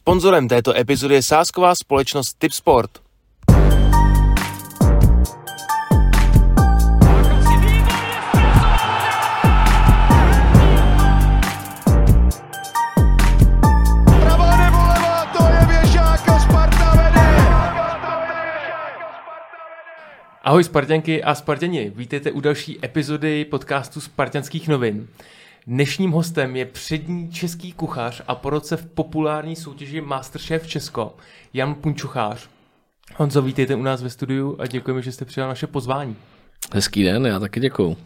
Sponzorem této epizody je sásková společnost Tipsport. Ahoj Spartanky a Spartani, vítejte u další epizody podcastu Spartanských novin. Dnešním hostem je přední český kuchař a po roce v populární soutěži Masterchef Česko, Jan Punčuchář. Honzo, vítejte u nás ve studiu a děkujeme, že jste přijal naše pozvání. Hezký den, já taky děkuju.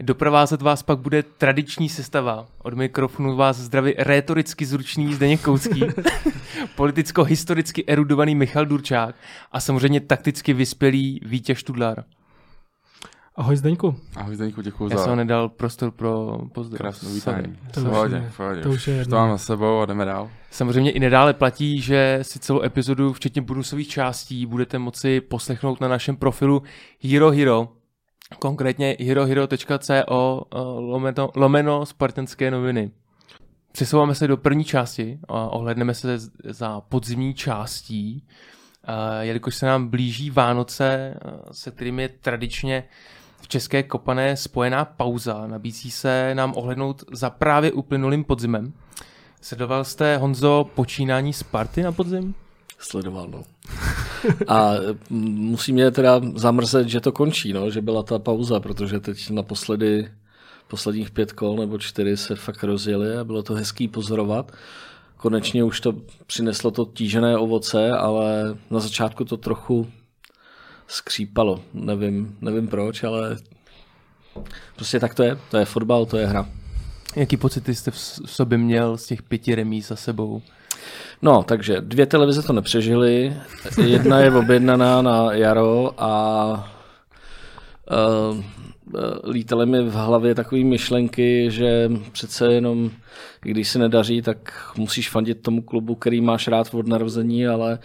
Doprovázet vás pak bude tradiční sestava. Od mikrofonu vás zdraví rétoricky zručný Zdeněk Koucký, politicko-historicky erudovaný Michal Durčák a samozřejmě takticky vyspělý Vítěz Tudlar. Ahoj Zdeňku. Ahoj Zdeňku, děkuji Já za jsem vám nedal prostor pro pozdrav. krásnou Sorry. vítání. To pohodě, je- pohodě. to už je jedno. to mám za sebou a jdeme dál. Samozřejmě i nadále platí, že si celou epizodu, včetně bonusových částí, budete moci poslechnout na našem profilu Hero Hero, konkrétně herohero.co lomeno, lomeno spartanské noviny. Přesouváme se do první části a ohledneme se za podzimní částí, jelikož se nám blíží Vánoce, se kterými je tradičně České kopané spojená pauza. Nabízí se nám ohlednout za právě uplynulým podzimem. Sledoval jste, Honzo, počínání Sparty na podzim? Sledoval, no. A mm, musí mě teda zamrzet, že to končí, no, že byla ta pauza, protože teď naposledy posledních pět kol nebo čtyři se fakt rozjeli a bylo to hezký pozorovat. Konečně už to přineslo to tížené ovoce, ale na začátku to trochu skřípalo. Nevím, nevím proč, ale prostě tak to je. To je fotbal, to je hra. Jaký pocity jste v sobě měl z těch pěti remíz za sebou? No, takže dvě televize to nepřežily. Jedna je objednaná na jaro a uh, lítaly mi v hlavě takové myšlenky, že přece jenom, když se nedaří, tak musíš fandit tomu klubu, který máš rád od narození, ale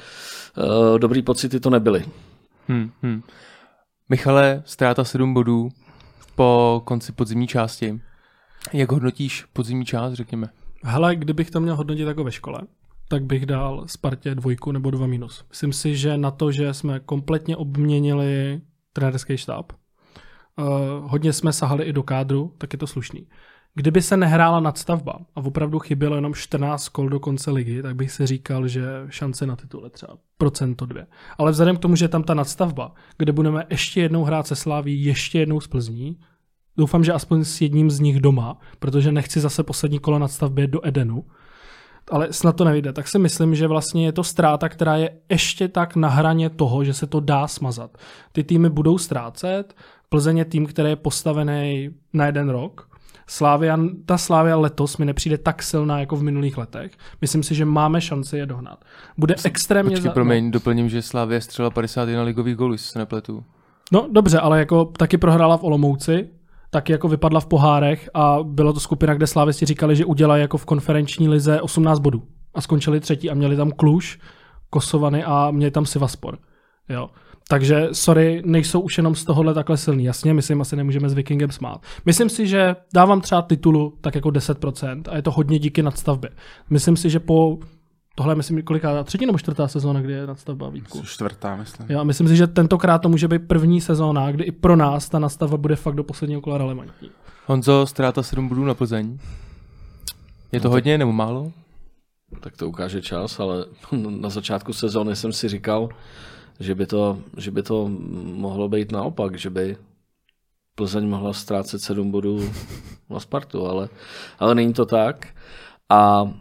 uh, dobrý pocity to nebyly. Hm, hm. Michale, ztráta 7 bodů po konci podzimní části. Jak hodnotíš podzimní část, řekněme? Hele, kdybych to měl hodnotit jako ve škole, tak bych dal Spartě dvojku nebo dva minus. Myslím si, že na to, že jsme kompletně obměnili trenérský štáb, uh, hodně jsme sahali i do kádru, tak je to slušný. Kdyby se nehrála nadstavba a opravdu chybělo jenom 14 kol do konce ligy, tak bych si říkal, že šance na titul je třeba procento dvě. Ale vzhledem k tomu, že je tam ta nadstavba, kde budeme ještě jednou hrát se Sláví, ještě jednou s Plzní, doufám, že aspoň s jedním z nich doma, protože nechci zase poslední kolo nadstavbě do Edenu, ale snad to nevyjde, tak si myslím, že vlastně je to ztráta, která je ještě tak na hraně toho, že se to dá smazat. Ty týmy budou ztrácet, Plzeň je tým, který je postavený na jeden rok, Slávia, ta Slávia letos mi nepřijde tak silná jako v minulých letech. Myslím si, že máme šanci je dohnat. Bude extrémně... Počkej, za- promiň, doplním, že Slávě střela 51 ligových gólů, jestli se nepletu. No dobře, ale jako taky prohrála v Olomouci, taky jako vypadla v pohárech a byla to skupina, kde slávisti říkali, že udělají jako v konferenční lize 18 bodů. A skončili třetí a měli tam Kluž, Kosovany a měli tam Sivaspor. Jo. Takže, sorry, nejsou už jenom z tohohle takhle silný. Jasně, myslím, asi nemůžeme s Vikingem smát. Myslím si, že dávám třeba titulu tak jako 10% a je to hodně díky nadstavbě. Myslím si, že po tohle, myslím, koliká třetí nebo čtvrtá sezóna, kdy je nadstavba Vítku. Čtvrtá, myslím. Jo, a myslím si, že tentokrát to může být první sezóna, kdy i pro nás ta nastavba bude fakt do posledního kola relevantní. Honzo, ztráta 7 bodů na Plzeň. Je to No tak- hodně nebo málo? Tak to ukáže čas, ale na začátku sezóny jsem si říkal, že by to, že by to mohlo být naopak, že by Plzeň mohla ztrácet 7 bodů na Spartu, ale, ale není to tak a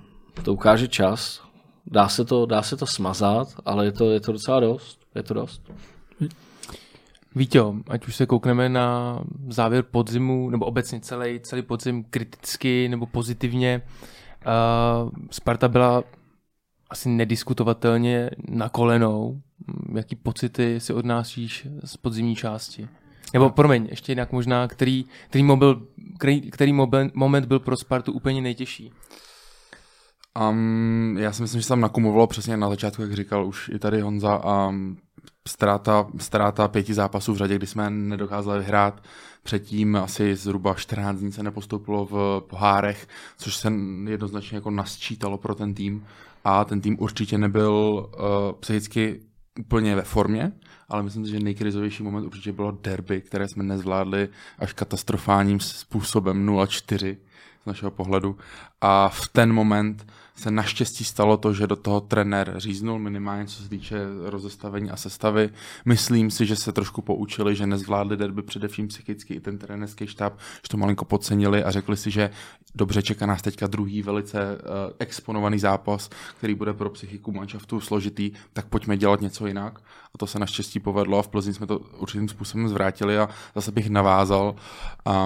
to ukáže čas. Dá se to, dá se to smazat, ale je to, je to docela dost. Je to dost. Víťo, ať už se koukneme na závěr podzimu, nebo obecně celý, celý podzim kriticky nebo pozitivně, uh, Sparta byla asi nediskutovatelně na kolenou. Jaký pocity si odnášíš z podzimní části? Nebo promiň, ještě jinak možná, který, který, mobil, který, který mobil, moment byl pro Spartu úplně nejtěžší? Um, já si myslím, že se tam nakumulovalo přesně na začátku, jak říkal už i tady Honza, um, ztráta, ztráta pěti zápasů v řadě, kdy jsme nedokázali vyhrát. Předtím asi zhruba 14 dní se nepostoupilo v pohárech, což se jednoznačně jako nasčítalo pro ten tým. A ten tým určitě nebyl uh, psychicky úplně ve formě, ale myslím si, že nejkrizovější moment určitě bylo derby, které jsme nezvládli až katastrofálním způsobem 0-4 z našeho pohledu. A v ten moment se naštěstí stalo to, že do toho trenér říznul minimálně co se týče rozestavení a sestavy. Myslím si, že se trošku poučili, že nezvládli derby především psychicky i ten trenérský štáb, že to malinko podcenili a řekli si, že dobře čeká nás teďka druhý velice uh, exponovaný zápas, který bude pro psychiku manšaftu složitý, tak pojďme dělat něco jinak. A to se naštěstí povedlo a v Plzni jsme to určitým způsobem zvrátili a zase bych navázal.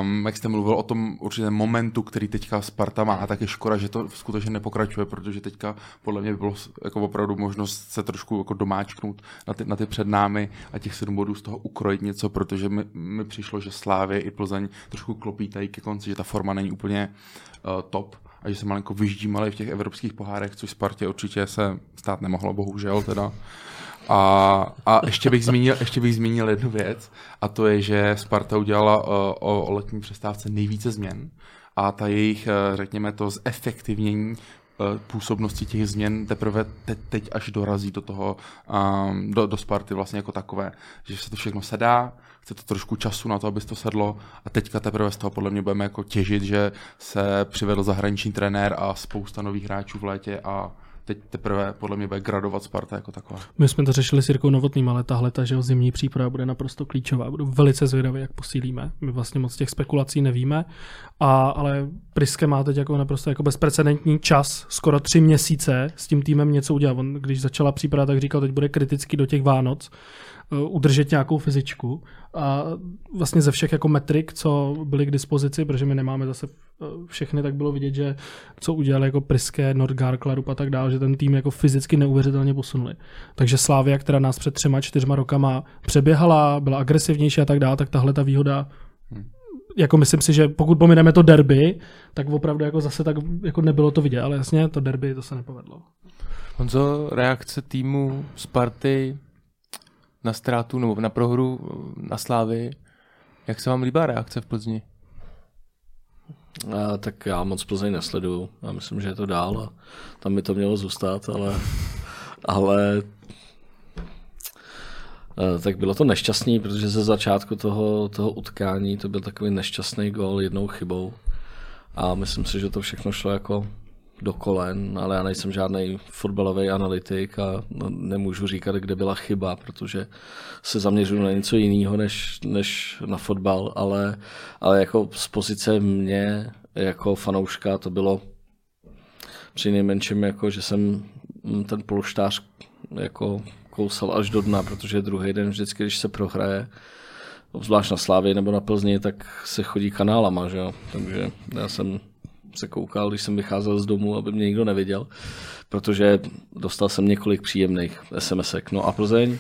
Um, jak jste mluvil o tom určitém momentu, který teďka Sparta má tak je škoda, že to skutečně nepokračuje, protože teďka podle mě by bylo jako opravdu možnost se trošku jako domáčknout na ty, na ty před námi a těch sedm bodů z toho ukrojit něco, protože mi, mi přišlo, že Slávě i Plzeň trošku klopítají ke konci, že ta forma není úplně uh, top a že se malinko vyždímali v těch evropských pohárech, což Spartě určitě se stát nemohlo, bohužel teda. A, a ještě, bych zmínil, ještě bych zmínil jednu věc, a to je, že Sparta udělala uh, o, o letní přestávce nejvíce změn a ta jejich, uh, řekněme to, zefektivnění uh, působnosti těch změn teprve te, teď až dorazí do toho, um, do, do Sparty vlastně jako takové, že se to všechno sedá, chce to trošku času na to, aby to sedlo a teďka teprve z toho podle mě budeme jako těžit, že se přivedl zahraniční trenér a spousta nových hráčů v létě a teď teprve podle mě bude gradovat Sparta jako taková. My jsme to řešili s Jirkou Novotným, ale tahle ta, že zimní příprava bude naprosto klíčová. Budu velice zvědavý, jak posílíme. My vlastně moc těch spekulací nevíme, a, ale Priske má teď jako naprosto jako bezprecedentní čas, skoro tři měsíce s tím týmem něco udělat. On, když začala příprava, tak říkal, teď bude kriticky do těch Vánoc udržet nějakou fyzičku a vlastně ze všech jako metrik, co byly k dispozici, protože my nemáme zase uh, všechny, tak bylo vidět, že co udělali jako Priske, Nordgar, Klarup a tak dále, že ten tým jako fyzicky neuvěřitelně posunuli. Takže Slávia, která nás před třema, čtyřma rokama přeběhala, byla agresivnější a tak dále, tak tahle ta výhoda jako myslím si, že pokud pomineme to derby, tak opravdu jako zase tak jako nebylo to vidět, ale jasně to derby to se nepovedlo. Honzo, reakce týmu Sparty na ztrátu nebo na prohru na Slávy. Jak se vám líbá reakce v Plzni? A, tak já moc Plzeň nesleduju. Já myslím, že je to dál a tam by to mělo zůstat, ale, ale tak bylo to nešťastný, protože ze začátku toho, toho utkání to byl takový nešťastný gol jednou chybou. A myslím si, že to všechno šlo jako do kolen, ale já nejsem žádný fotbalový analytik a nemůžu říkat, kde byla chyba, protože se zaměřuju na něco jiného než, než na fotbal, ale, ale jako z pozice mě jako fanouška to bylo při nejmenším jako, že jsem ten polštář jako kousal až do dna, protože druhý den vždycky, když se prohraje, obzvlášť na Slávě nebo na Plzni, tak se chodí kanálama, že jo? takže já jsem se koukal, když jsem vycházel z domu, aby mě nikdo neviděl, protože dostal jsem několik příjemných SMSek. No a Plzeň,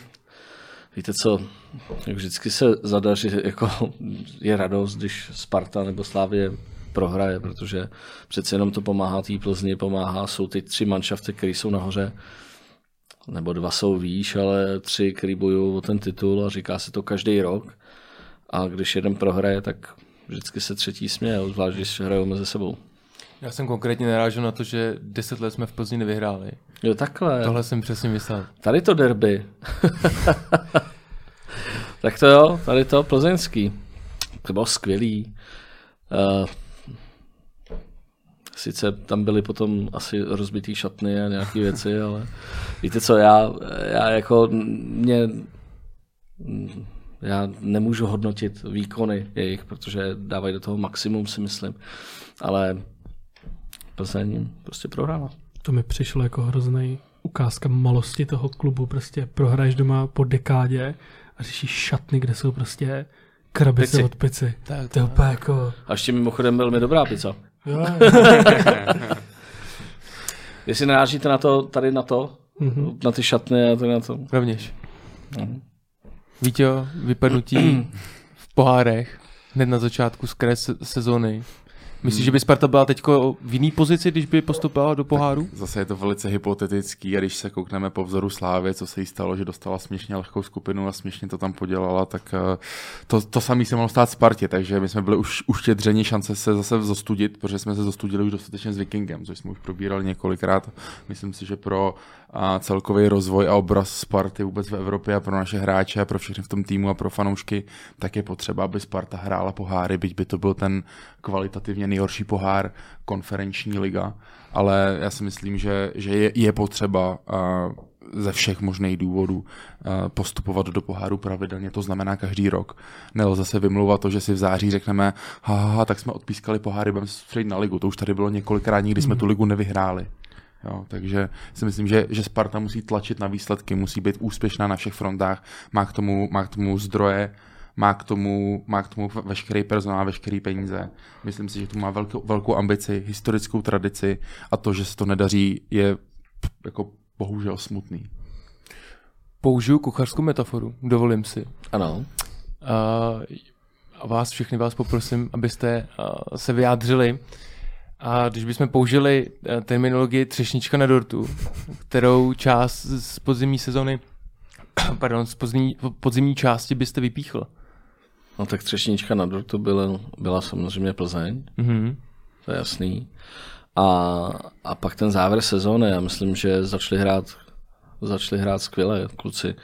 víte co, vždycky se zadaří, jako je radost, když Sparta nebo Slávě prohraje, protože přece jenom to pomáhá té Plzni, pomáhá, jsou ty tři manšafty, které jsou nahoře, nebo dva jsou výš, ale tři, který bojují o ten titul a říká se to každý rok. A když jeden prohraje, tak vždycky se třetí směje, zvlášť když hrajou mezi sebou. Já jsem konkrétně narážel na to, že deset let jsme v Plzni nevyhráli. Jo, takhle. Tohle jsem přesně myslel. Tady to derby. tak to jo, tady to plzeňský. To bylo skvělý. Uh, sice tam byly potom asi rozbitý šatny a nějaké věci, ale víte co, já, já jako mě já nemůžu hodnotit výkony jejich, protože dávají do toho maximum, si myslím. Ale Plzeň prostě prohrála. To mi přišlo jako hrozný ukázka malosti toho klubu. Prostě prohraješ doma po dekádě a řešíš šatny, kde jsou prostě krabice Pici. od pici. Tak, To je úplně jako... A ještě mimochodem velmi dobrá pizza. Jo, Jestli narážíte na to, tady na to, Mhm. na ty šatny a tady na to. Rovněž. Mhm. Vítě, vypadnutí v pohárech hned na začátku z kraje se- sezóny. Myslíš, že by Sparta byla teď v jiný pozici, když by postupovala do poháru? Zase je to velice hypotetický a když se koukneme po vzoru Slávy, co se jí stalo, že dostala směšně lehkou skupinu a směšně to tam podělala, tak eh, to, to samý se mohlo stát Spartě, takže my jsme byli už uštědřeni šance se zase zostudit, protože jsme se zostudili už dostatečně s Vikingem, což jsme už probírali několikrát. Myslím si, že pro a celkový rozvoj a obraz Sparty vůbec v Evropě a pro naše hráče a pro všechny v tom týmu a pro fanoušky, tak je potřeba, aby Sparta hrála poháry, byť by to byl ten kvalitativně nejhorší pohár konferenční liga, ale já si myslím, že, že je, je potřeba a, ze všech možných důvodů postupovat do poháru pravidelně, to znamená každý rok. Nelze se vymlouvat to, že si v září řekneme, ha, ha, ha tak jsme odpískali poháry, budeme se na ligu. To už tady bylo několikrát, nikdy jsme tu ligu nevyhráli. Jo, takže si myslím, že, že Sparta musí tlačit na výsledky, musí být úspěšná na všech frontách, má k tomu, má k tomu zdroje, má k tomu, má k tomu veškerý personál, veškerý peníze. Myslím si, že tu má velkou, velkou ambici, historickou tradici a to, že se to nedaří, je jako bohužel smutný. Použiju kuchařskou metaforu, dovolím si. Ano. A vás, všechny vás poprosím, abyste se vyjádřili a když bychom použili eh, terminologii třešnička na dortu, kterou část z podzimní sezony, pardon, z podzimní, podzimní části byste vypíchl? No tak třešnička na dortu byla, byla samozřejmě Plzeň, mm-hmm. to je jasný. A, a pak ten závěr sezóny, já myslím, že začali hrát, začali hrát skvěle kluci.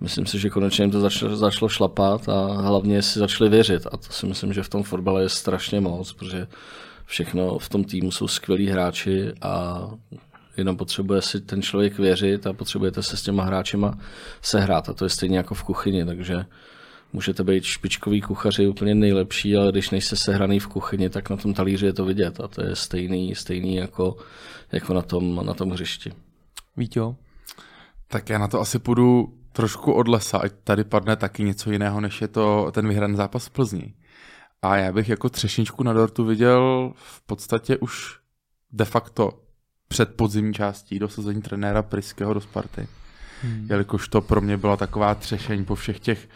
Myslím si, že konečně jim to začalo, začalo šlapat a hlavně si začali věřit. A to si myslím, že v tom fotbale je strašně moc, protože všechno v tom týmu jsou skvělí hráči a jenom potřebuje si ten člověk věřit a potřebujete se s těma hráčima sehrát a to je stejně jako v kuchyni, takže můžete být špičkový kuchaři úplně nejlepší, ale když nejste sehraný v kuchyni, tak na tom talíři je to vidět a to je stejný, stejný jako, jako na, tom, na tom hřišti. Vítě? Tak já na to asi půjdu trošku od lesa, ať tady padne taky něco jiného, než je to ten vyhraný zápas v Plzni. A já bych jako třešničku na dortu viděl v podstatě už de facto před podzimní částí dosazení trenéra Priského do Sparty. Hmm. Jelikož to pro mě byla taková třešení po všech těch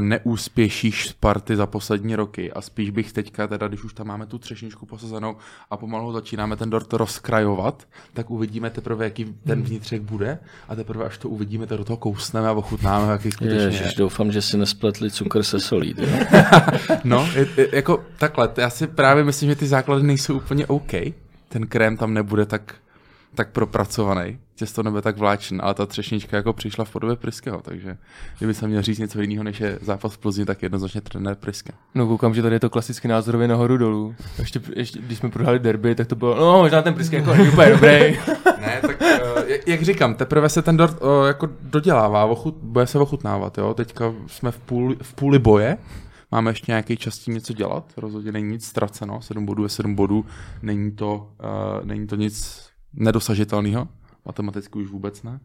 neúspěších Sparty za poslední roky a spíš bych teďka, teda když už tam máme tu třešničku posazenou a pomalu začínáme ten dort rozkrajovat, tak uvidíme teprve, jaký ten vnitřek bude a teprve až to uvidíme, tak do toho kousneme a ochutnáme, jaký skutečně Ježiš, je. doufám, že si nespletli cukr se solí. no, je, je, jako takhle, já si právě myslím, že ty základy nejsou úplně OK. Ten krém tam nebude tak tak propracovaný, těsto nebude tak vláčen, ale ta třešnička jako přišla v podobě Priského, takže kdyby se měl říct něco jiného, než je zápas v Plzni, tak jednoznačně trenér Priske. No koukám, že tady je to klasicky názorově nahoru dolů. Ještě, ještě, když jsme prohráli derby, tak to bylo, no možná ten Priske jako není úplně dobrý. ne, tak uh, jak říkám, teprve se ten dort uh, jako dodělává, ochut, bude se ochutnávat, jo. Teďka jsme v, půl, v půli boje, máme ještě nějaký čas tím něco dělat, rozhodně není nic ztraceno, 7 bodů je 7 bodů, není to, uh, není to nic nedosažitelného, matematicky už vůbec ne.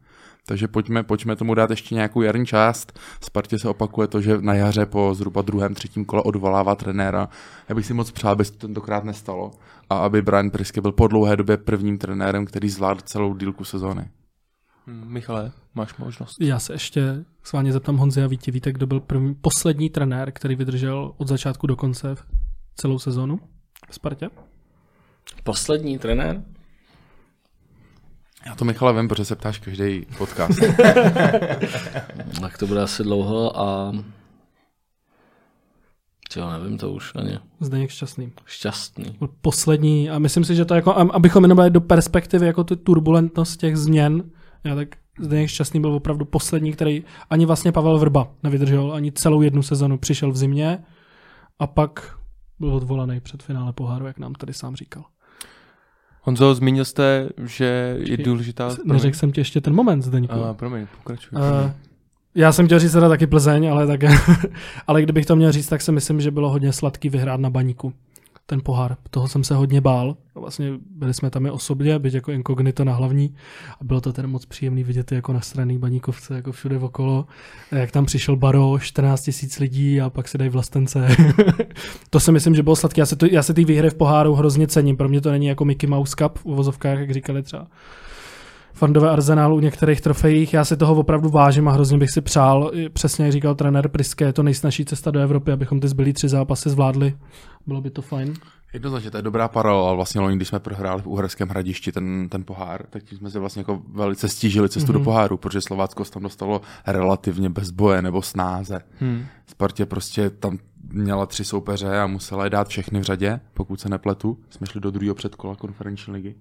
Takže pojďme, pojďme tomu dát ještě nějakou jarní část. Spartě se opakuje to, že na jaře po zhruba druhém, třetím kole odvolává trenéra. Já bych si moc přál, aby se to tentokrát nestalo a aby Brian Priske byl po dlouhé době prvním trenérem, který zvládl celou dílku sezóny. Hmm, Michale, máš možnost. Já se ještě s vámi zeptám Honzi a Víti. Víte, kdo byl první, poslední trenér, který vydržel od začátku do konce celou sezónu v Spartě? Poslední trenér? Já to Michale vím, protože se ptáš každý podcast. tak to bude asi dlouho a Jo, nevím to už ani. Zdeněk šťastný. Šťastný. Poslední, a myslím si, že to jako, abychom jenom do perspektivy jako tu turbulentnost těch změn, já tak Zdeněk Šťastný byl opravdu poslední, který ani vlastně Pavel Vrba nevydržel, ani celou jednu sezonu přišel v zimě a pak byl odvolaný před finále poháru, jak nám tady sám říkal. Honzo, zmínil jste, že je důležitá... Neřekl jsem ti ještě ten moment, Zdeňku. A, promiň, pokračuj. Uh, já jsem chtěl říct teda taky Plzeň, ale, tak, ale kdybych to měl říct, tak si myslím, že bylo hodně sladký vyhrát na baníku ten pohár. Toho jsem se hodně bál. Vlastně byli jsme tam i osobně, byť jako inkognito na hlavní. A bylo to ten moc příjemný vidět jako na straně baníkovce, jako všude okolo. Jak tam přišel Baro, 14 tisíc lidí a pak se dají vlastence. to si myslím, že bylo sladké. Já se, to, já se ty výhry v poháru hrozně cením. Pro mě to není jako Mickey Mouse Cup v vozovkách, jak říkali třeba fandové arzenálu u některých trofejích. Já si toho opravdu vážím a hrozně bych si přál, přesně jak říkal trenér Priske, je to nejsnažší cesta do Evropy, abychom ty zbylý tři zápasy zvládli. Bylo by to fajn. Jednoznačně, to je dobrá paralela. Vlastně loni, když jsme prohráli v Uherském hradišti ten, ten pohár, tak tím jsme si vlastně jako velice stížili cestu mm-hmm. do poháru, protože Slovácko tam dostalo relativně bez boje nebo snáze. Hmm. Spartě prostě tam měla tři soupeře a musela je dát všechny v řadě, pokud se nepletu. Jsme šli do druhého předkola konferenční ligy,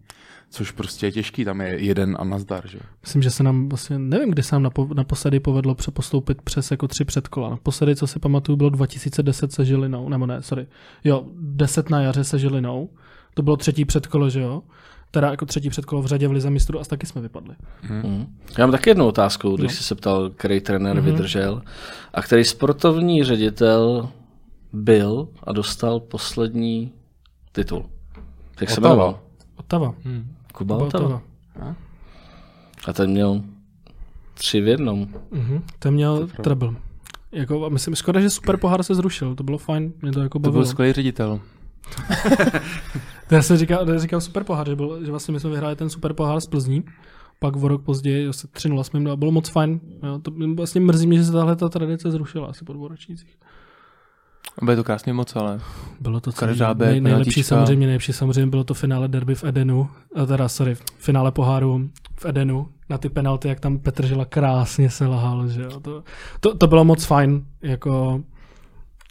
což prostě je těžký, tam je jeden a nazdar, že? Myslím, že se nám vlastně, nevím, kdy se nám napo- naposledy povedlo přepostoupit přes jako tři předkola. Naposledy, co si pamatuju, bylo 2010 se Žilinou, nebo ne, sorry. Jo, 10 na jaře se Žilinou. To bylo třetí předkolo, že jo? Teda jako třetí předkolo v řadě v Lize mistrů a taky jsme vypadli. Hmm. Já mám taky jednu otázku, když no. jsi se ptal, který trenér mm-hmm. vydržel a který sportovní ředitel byl a dostal poslední titul. Jak se jmenoval? Otava. Hmm. Kuba, Kuba Otava. Otava. A ten měl tři v jednom. Mm-hmm. Ten měl treble. Jako, myslím, škoda, že super pohár se zrušil, to bylo fajn, mě to jako bavilo. To byl skvělý ředitel. to já jsem říkal, říkal super pohár, že, byl, že vlastně my jsme vyhráli ten super pohár z Plzní, pak o rok později zase 3-0 jsme jim bylo moc fajn. Jo, to vlastně mrzí mě, že se tahle ta tradice zrušila asi po dvou ročnících. Bylo to krásně moc, ale bylo to celý, nej, nejlepší samozřejmě, nejlepší samozřejmě bylo to finále derby v Edenu, a teda sorry, finále poháru v Edenu na ty penalty, jak tam Petr Žila krásně se lahal, že jo. To, to, to bylo moc fajn, jako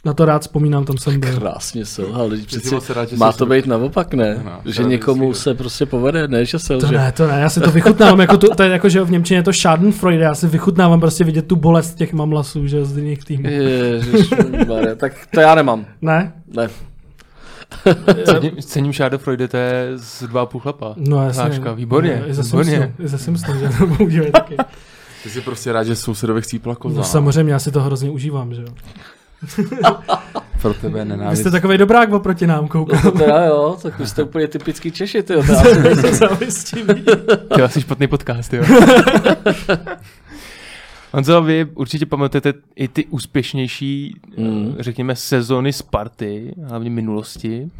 na to rád vzpomínám, tam jsem byl. Krásně selhal, přeci má to být naopak, ne? No, že někomu se prostě povede, ne, že selže. To ne, to ne, já si to vychutnávám, jako to, to je jako, že v Němčině je to Schadenfreude, já si vychutnávám prostě vidět tu bolest těch mamlasů, že z jiných týmů. Ježišmarja, tak to já nemám. Ne? Ne. cením, cením Schadenfreude, to je z dva půl chlapa. No jasně. Hláška, výborně. No, Simpsonu, i ze Simpsonu, že to udělají taky. Ty jsi prostě rád, že sousedově chcípla koza. No samozřejmě, já si to hrozně užívám, že jo. Pro tebe nenávist. Vy jste takový dobrák oproti nám, koukám. No, teda jo, tak vy jste úplně typický Češi, ty jo. Ty asi špatný podcast, jo. Honzo, vy určitě pamatujete i ty úspěšnější, mm. řekněme, sezony Sparty, hlavně minulosti.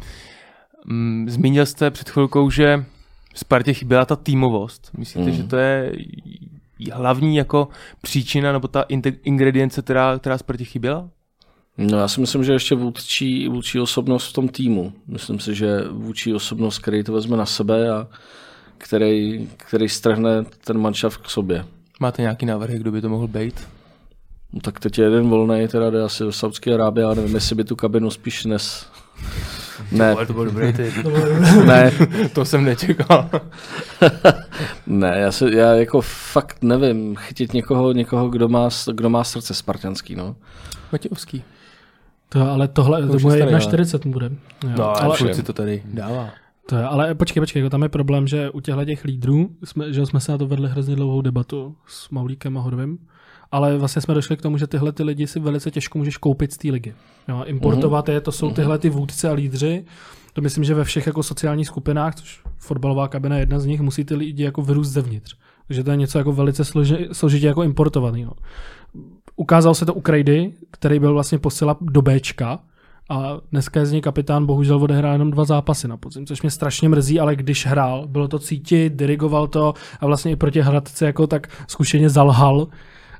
Mm, zmínil jste před chvilkou, že Spartě chyběla ta týmovost. Myslíte, mm. že to je hlavní jako příčina nebo ta ingredience, která, která Spartě chyběla? No já si myslím, že ještě vůdčí, vůdčí osobnost v tom týmu. Myslím si, že vůdčí osobnost, který to vezme na sebe a který, který strhne ten manšaft k sobě. Máte nějaký návrh, kdo by to mohl být? No, tak teď je jeden volný, teda jde asi do Saudské Arábie, ale nevím, jestli by tu kabinu spíš nes... Ne. To byl dobrý ty. ne. to jsem nečekal. ne, já, se, já jako fakt nevím, chytit někoho, někoho kdo, má, kdo má srdce spartanský, no. Matějovský. To, ale tohle, to, to bude 1,40 bude. Jo. No, ale furt si to tady dává. To je, ale počkej, počkej, jako tam je problém, že u těchto těch lídrů, jsme, že jsme se na to vedli hrozně dlouhou debatu s Maulíkem a Hodovým, ale vlastně jsme došli k tomu, že tyhle ty lidi si velice těžko můžeš koupit z té ligy. Jo, importovat mm-hmm. je, to jsou mhm. tyhle ty vůdce a lídři, to myslím, že ve všech jako sociálních skupinách, což fotbalová kabina je jedna z nich, musí ty lidi jako vyrůst zevnitř. Takže to je něco jako velice složi, složitě jako importovaný. No. Ukázal se to u Krejdy, který byl vlastně posila do Bčka, a dneska je z něj kapitán bohužel odehrál jenom dva zápasy na podzim, což mě strašně mrzí, ale když hrál, bylo to cítit, dirigoval to a vlastně i proti Hradci jako tak zkušeně zalhal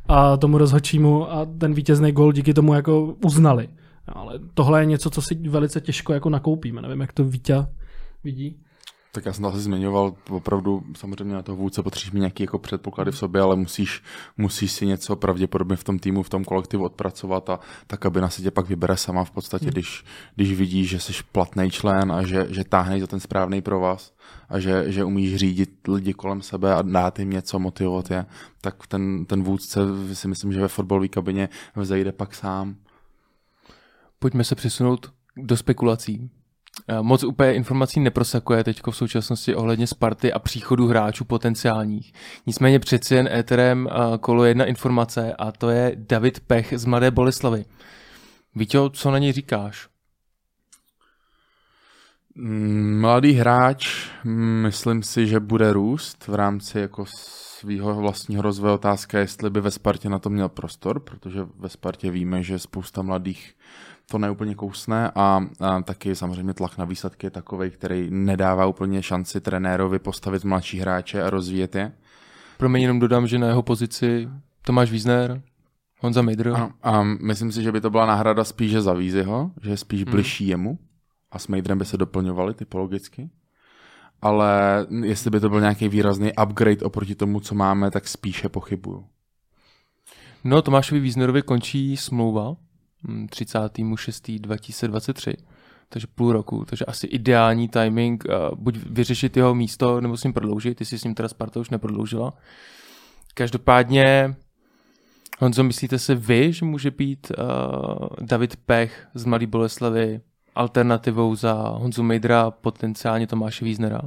a tomu rozhodčímu a ten vítězný gol díky tomu jako uznali. Ale tohle je něco, co si velice těžko jako nakoupíme. Nevím, jak to Vítě vidí. Tak já jsem to asi zmiňoval, opravdu samozřejmě na toho vůdce potřebuješ mít nějaký jako předpoklady v sobě, ale musíš, musíš si něco pravděpodobně v tom týmu, v tom kolektivu odpracovat a ta kabina si tě pak vybere sama v podstatě, hmm. když, když vidíš, že jsi platný člen a že, že táhneš za ten správný pro vás a že, že umíš řídit lidi kolem sebe a dát jim něco, motivovat je, tak ten, ten vůdce si myslím, že ve fotbalové kabině vzejde pak sám. Pojďme se přesunout do spekulací. Eh, moc úplně informací neprosakuje teď v současnosti ohledně Sparty a příchodu hráčů potenciálních. Nicméně přeci jen éterem eh, kolo jedna informace a to je David Pech z Mladé Boleslavy. Víte, co na něj říkáš? Mm, mladý hráč, myslím si, že bude růst v rámci jako svého vlastního rozvoje. Otázka jestli by ve Spartě na to měl prostor, protože ve Spartě víme, že spousta mladých to neúplně kousne a, a taky samozřejmě tlak na výsledky je takový, který nedává úplně šanci trenérovi postavit mladší hráče a rozvíjet je. Pro mě jenom dodám, že na jeho pozici Tomáš Wiesner, Honza Mejdr. A, a myslím si, že by to byla náhrada spíše za Vízyho, že je spíš bližší jemu a s Majdrem by se doplňovali typologicky. Ale jestli by to byl nějaký výrazný upgrade oproti tomu, co máme, tak spíše pochybuju. No, Tomášovi Wiesnerovi končí smlouva 36.2023, takže půl roku, takže asi ideální timing, uh, buď vyřešit jeho místo, nebo s ním prodloužit, ty jsi s ním teda Sparta už neprodloužila. Každopádně, Honzo, myslíte si vy, že může být uh, David Pech z Mladý Boleslavy alternativou za Honzu Mejdra, potenciálně Tomáše Wiesnera?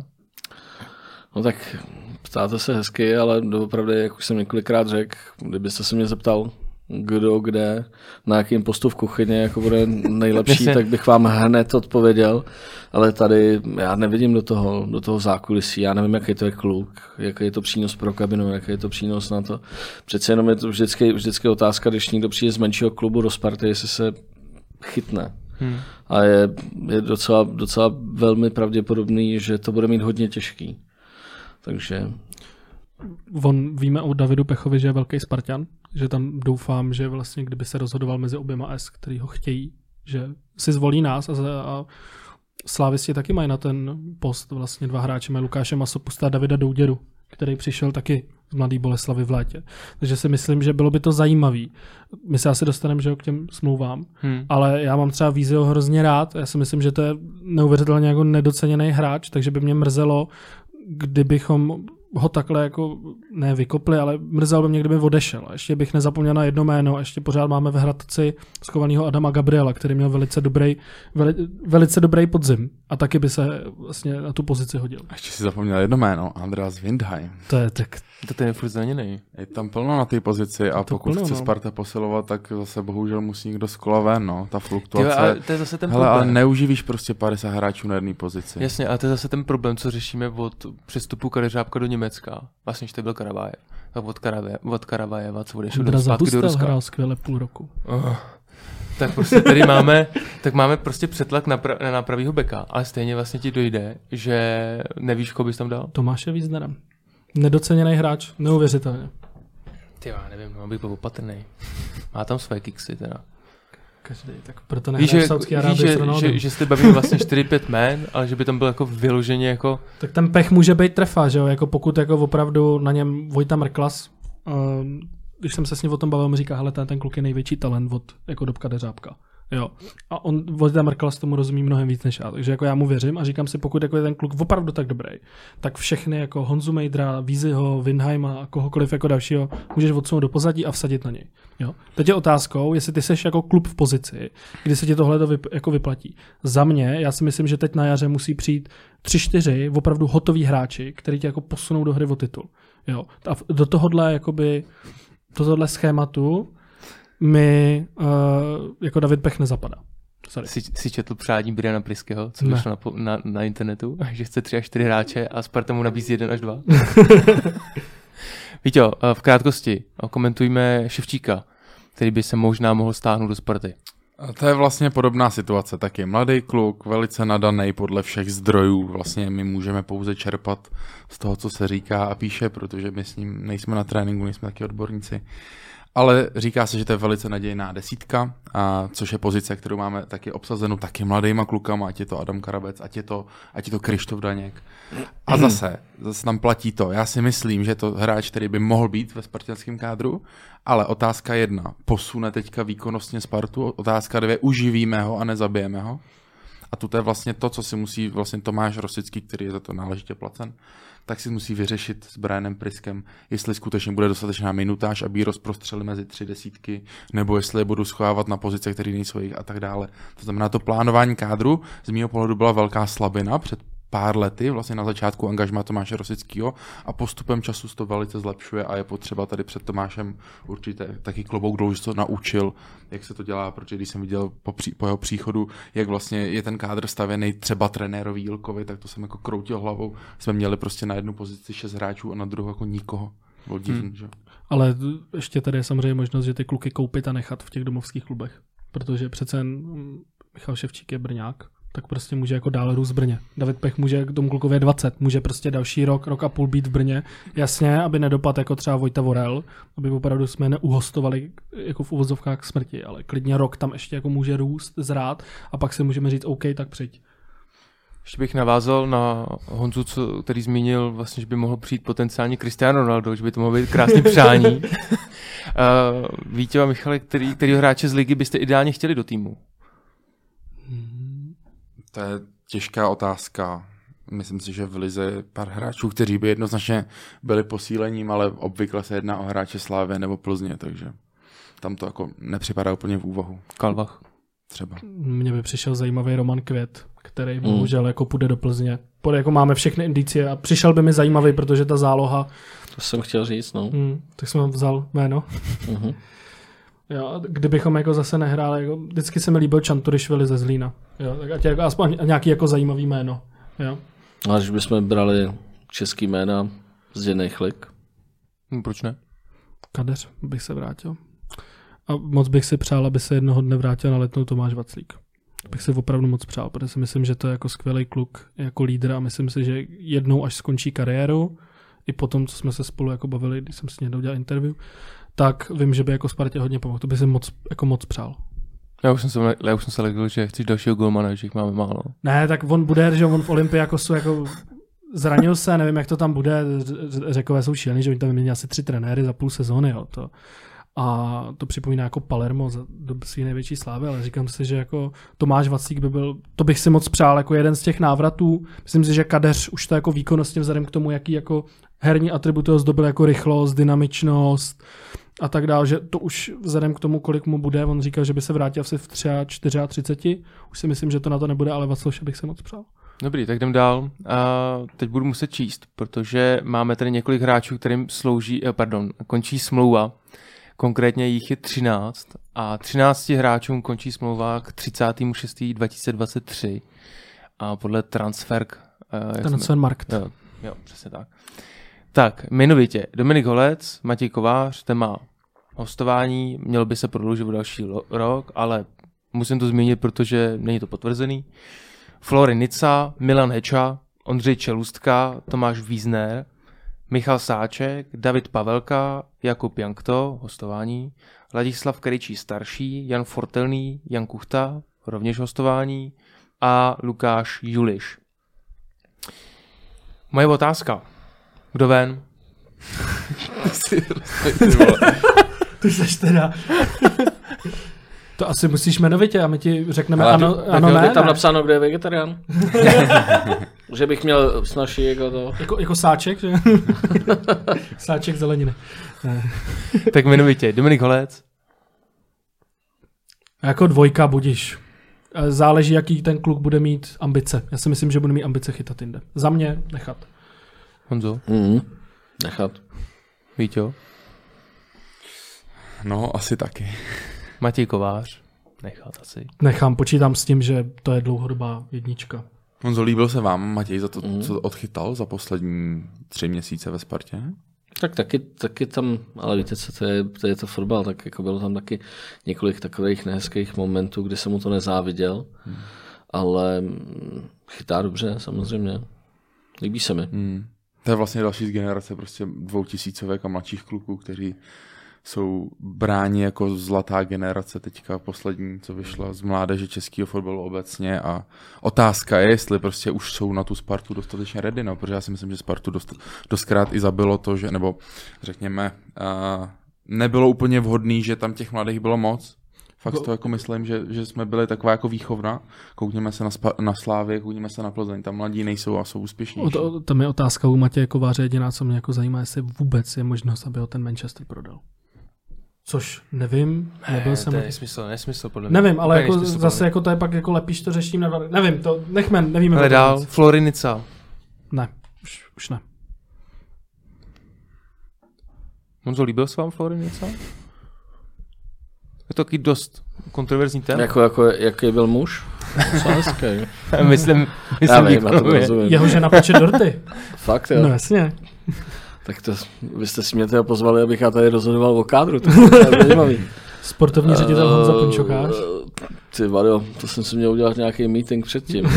No tak ptáte se hezky, ale doopravdy, jak už jsem několikrát řekl, kdybyste se mě zeptal, kdo kde, na jakým postu v kuchyni jako bude nejlepší, Jasně. tak bych vám hned odpověděl, ale tady já nevidím do toho, do toho zákulisí, já nevím, jaký to je kluk, jaký je to přínos pro kabinu, jaký je to přínos na to. Přece jenom je to vždycky, vždycky otázka, když někdo přijde z menšího klubu do Sparty, jestli se chytne. Hmm. A je, je docela, docela velmi pravděpodobný, že to bude mít hodně těžký. Takže On, víme o Davidu Pechovi, že je velký Spartan, že tam doufám, že vlastně kdyby se rozhodoval mezi oběma S, který ho chtějí, že si zvolí nás a, a Slávisti taky mají na ten post vlastně dva hráče, mají Lukáše Masopusta a Davida Douděru, který přišel taky z Mladý Boleslavy v létě. Takže si myslím, že bylo by to zajímavý. My se asi dostaneme že k těm smlouvám, Hmm. ale já mám třeba Vízio hrozně rád. Já si myslím, že to je neuvěřitelně jako nedoceněný hráč, takže by mě mrzelo, kdybychom ho takhle jako ne vykopli, ale mrzelo by mě, kdyby odešel. A ještě bych nezapomněl na jedno jméno, a ještě pořád máme ve Hradci schovaného Adama Gabriela, který měl velice dobrý, veli, velice dobrý podzim a taky by se vlastně na tu pozici hodil. A ještě si zapomněl jedno jméno, Andreas Windheim. To je tak, To ten je furt zraněný. Je tam plno na té pozici a To pokud plno, chce no. Sparta posilovat, tak zase bohužel musí někdo z kola ven, no. Ta fluktuace. ale to je zase ten Hele, ale problém. neuživíš prostě 50 hráčů na jedné pozici. Jasně, ale to je zase ten problém, co řešíme od přestupu Kadeřábka do Německa. Vlastně, že to byl Karavajev. Tak od, Karavaje, od Karavajeva, co do Ondra zpátky do Ruska. hrál skvěle půl roku. Oh. Tak prostě tady máme, tak máme prostě přetlak na, pra, na pravýho beka, ale stejně vlastně ti dojde, že nevíš, koho bys tam dal. Tomáše Víznerem. Nedoceněný hráč, neuvěřitelně. Ty já nevím, no, bych byl opatrný. Má tam své kiksy teda. Každý, tak proto nehraje v Saudské víš, Arábii s že, že, že jste bavili vlastně 4-5 men, ale že by tam byl jako vyloženě jako Tak ten pech může být trefa, že jo, jako pokud jako opravdu na něm Vojta Mrklas, um, když jsem se s ním o tom bavil, mi říká, hele, ten, ten kluk je největší talent od jako Dobka Deřábka. Jo. A on, Vojta Mrklas tomu rozumí mnohem víc než já, takže jako já mu věřím a říkám si, pokud jako je ten kluk opravdu tak dobrý, tak všechny jako Honzu Mejdra, Vízyho, Winheima a kohokoliv jako dalšího můžeš odsunout do pozadí a vsadit na něj. Jo. Teď je otázkou, jestli ty seš jako klub v pozici, kdy se ti tohle to vyp, jako vyplatí. Za mě, já si myslím, že teď na jaře musí přijít tři, čtyři opravdu hotoví hráči, který tě jako posunou do hry o titul. Jo. A do tohohle jakoby, do tohohle schématu mi uh, jako David Pech nezapadá. Sorry. si, si četl přání Briana Priského, co Ne. vyšlo na, na, na, internetu, že chce 3 až 4 hráče a Sparta mu nabízí 1 až 2. Víte, v krátkosti komentujme Ševčíka, který by se možná mohl stáhnout do Sparty. A to je vlastně podobná situace, taky mladý kluk, velice nadaný podle všech zdrojů, vlastně my můžeme pouze čerpat z toho, co se říká a píše, protože my s ním nejsme na tréninku, nejsme taky odborníci. Ale říká se, že to je velice nadějná desítka, a což je pozice, kterou máme taky obsazenou taky mladýma klukama, ať je to Adam Karabec, ať je to, ať je to Krištof Daněk. A zase, zase tam platí to. Já si myslím, že to hráč, který by mohl být ve spartianském kádru, ale otázka jedna, posune teďka výkonnostně Spartu, otázka dvě, uživíme ho a nezabijeme ho. A to je vlastně to, co si musí vlastně Tomáš Rosický, který je za to náležitě placen, tak si musí vyřešit s Brianem Priskem, jestli skutečně bude dostatečná minutáž, aby ji rozprostřeli mezi tři desítky, nebo jestli je budou schovávat na pozice, které nejsou jejich a tak dále. To znamená, to plánování kádru z mého pohledu byla velká slabina před pár lety, vlastně na začátku angažma Tomáše Rosického a postupem času se to velice zlepšuje a je potřeba tady před Tomášem určitě taky klobouk dolů, že se to naučil, jak se to dělá, protože když jsem viděl po, pří, po jeho příchodu, jak vlastně je ten kádr stavěný třeba trenérovi Jílkovi, tak to jsem jako kroutil hlavou. Jsme měli prostě na jednu pozici šest hráčů a na druhou jako nikoho. Bylo divný, hmm. že? Ale ještě tady je samozřejmě možnost, že ty kluky koupit a nechat v těch domovských klubech. Protože přece jen mm, Michal Ševčík je Brňák, tak prostě může jako dál růst v Brně. David Pech může k tomu klukově 20, může prostě další rok, rok a půl být v Brně. Jasně, aby nedopadl jako třeba Vojta Vorel, aby opravdu jsme neuhostovali jako v uvozovkách k smrti, ale klidně rok tam ještě jako může růst, zrát a pak si můžeme říct OK, tak přijď. Ještě bych navázal na Honzu, co, který zmínil, vlastně, že by mohl přijít potenciálně Cristiano Ronaldo, že by to mohlo být krásný přání. uh, Vítě a Michale, který, který hráče z ligy byste ideálně chtěli do týmu? To je těžká otázka. Myslím si, že v Lize je pár hráčů, kteří by jednoznačně byli posílením, ale obvykle se jedná o hráče Slávy nebo Plzně, takže tam to jako nepřipadá úplně v úvahu. Kalvach. Třeba. Mně by přišel zajímavý Roman Květ, který bohužel jako půjde do Plzně. Pod, jako máme všechny indicie a přišel by mi zajímavý, protože ta záloha, To jsem chtěl říct, no. hm, tak jsem vzal jméno. Mhm. Jo, kdybychom jako zase nehráli, jako, vždycky se mi líbil Čanturišvili ze Zlína. Jo, tak ať jako, aspoň nějaký jako zajímavý jméno. Jo. A když bychom brali český jména, Zděnej Chlik, Hm, proč ne? Kadeř bych se vrátil. A moc bych si přál, aby se jednoho dne vrátil na letnou Tomáš Vaclík. Bych si opravdu moc přál, protože si myslím, že to je jako skvělý kluk, jako lídr a myslím si, že jednou, až skončí kariéru, i po tom, co jsme se spolu jako bavili, když jsem s ním dělal interview, tak vím, že by jako Spartě hodně pomohl. To by si moc, jako moc přál. Já už jsem se, já už jsem se lekl, že chceš dalšího golmana, že jich máme málo. Ne, tak on bude, že on v Olympiakosu jako zranil se, nevím, jak to tam bude, řekové jsou šílený, že oni tam vyměnili asi tři trenéry za půl sezóny, jo, to. A to připomíná jako Palermo za do své největší slávy, ale říkám si, že jako Tomáš Vacík by byl, to bych si moc přál jako jeden z těch návratů. Myslím si, že Kadeř už to jako výkonnostně vzhledem k tomu, jaký jako herní atributy ho zdobil jako rychlost, dynamičnost a tak dále, že to už vzhledem k tomu, kolik mu bude, on říkal, že by se vrátil asi v 34, už si myslím, že to na to nebude, ale Vacloše bych si moc přál. Dobrý, tak jdem dál. A teď budu muset číst, protože máme tady několik hráčů, kterým slouží, eh, pardon, končí smlouva. Konkrétně jich je 13 a 13 hráčům končí smlouva k 36.2023 a podle Transferk. eh, jak Ten jsme- Sven Markt. Jo, jo, přesně tak. Tak, jmenovitě Dominik Holec, Matěj Kovář, má hostování, měl by se prodloužit o další lo- rok, ale musím to zmínit, protože není to potvrzený. Flory Nica, Milan Heča, Ondřej Čelustka, Tomáš Vízner, Michal Sáček, David Pavelka, Jakub Jankto, hostování, Ladislav Karičí starší, Jan Fortelný, Jan Kuchta, rovněž hostování a Lukáš Juliš. Moje otázka. Kdo ven? Ty seš teda... to asi musíš jmenovitě a my ti řekneme Ale ano, tak ano jo, ne, je tam ne. napsáno, kde je vegetarián. že bych měl snažší jako to. Jako, jako sáček, že? sáček zeleniny. Tak jmenovitě Dominik Holec, jako dvojka budíš. Záleží, jaký ten kluk bude mít ambice. Já si myslím, že bude mít ambice chytat jinde. Za mě nechat. Honzo, Mm. Nechat. Víťo, No, asi taky. Matěj Kovář, nechat asi. Nechám, počítám s tím, že to je dlouhodobá jednička. Honzo, líbil se vám, Matěj, za to, Mhm. co odchytal za poslední tři měsíce ve Spartě? Tak taky, taky tam, ale víte co, to je, to je to fotbal, tak jako bylo tam taky několik takových nehezkých momentů, kdy jsem mu to nezáviděl, hmm. ale mm, chytá dobře, samozřejmě. Líbí se mi. Hmm. To je vlastně další z generace prostě dvoutisícovek a mladších kluků, kteří jsou bráni jako zlatá generace teďka poslední, co vyšla z mládeže českého fotbalu obecně a otázka je, jestli prostě už jsou na tu Spartu dostatečně ready, no, protože já si myslím, že Spartu dost, dostkrát i zabilo to, že, nebo řekněme, uh, nebylo úplně vhodný, že tam těch mladých bylo moc. Fakt to jako myslím, že, že jsme byli taková jako výchovna. Koukněme se na, spa, na Slávě, koukněme se na Plzeň, tam mladí nejsou a jsou úspěšnější. O to, tam je otázka u Matěje Kováře jediná, co mě jako zajímá, jestli vůbec je možnost, aby ho ten Manchester prodal. Což nevím, nebyl jsem... to je nesmysl, nesmysl podle mě. Nevím, ale jako nesmysl, zase jako to je pak jako lepíš to řeším na Nevím, to nechme, nevíme. Ale dál, nic. Florinica. Ne, už, už ne. Honzo, líbil se vám Florinica? Je to taky dost kontroverzní téma. Jako, jako, jaký byl muž? Hezký. myslím, Já myslím vím, já to rozumím. Jeho žena peče dorty. Fakt, jo. No jasně. Tak to, vy jste si mě teda pozvali, abych já tady rozhodoval o kádru. To je zajímavý. Sportovní ředitel Honza Eh, Punčokář. Ty vado, to jsem si měl udělat nějaký meeting předtím.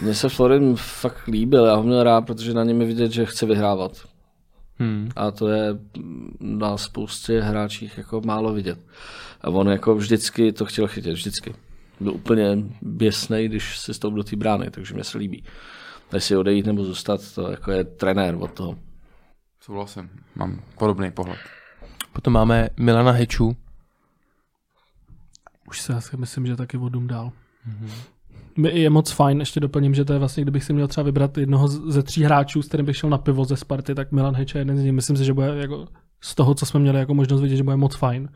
Mně se Florin fakt líbil, já ho měl rád, protože na něm je vidět, že chce vyhrávat. Hmm. A to je na spoustě hráčích jako málo vidět. A on jako vždycky to chtěl chytit, vždycky. Byl úplně běsnej, když se stoupil do té brány, takže mě se líbí. Jestli odejít nebo zůstat, to jako je trenér od toho. Souhlasím, mám podobný pohled. Potom máme Milana Heču. Už se asi myslím, že taky vodům dál. Mm-hmm. Je moc fajn, ještě doplním, že to je vlastně, kdybych si měl třeba vybrat jednoho ze tří hráčů, s kterým bych šel na pivo ze Sparty, tak Milan Heč je jeden z nich. Myslím si, že bude jako z toho, co jsme měli jako možnost vidět, že bude moc fajn.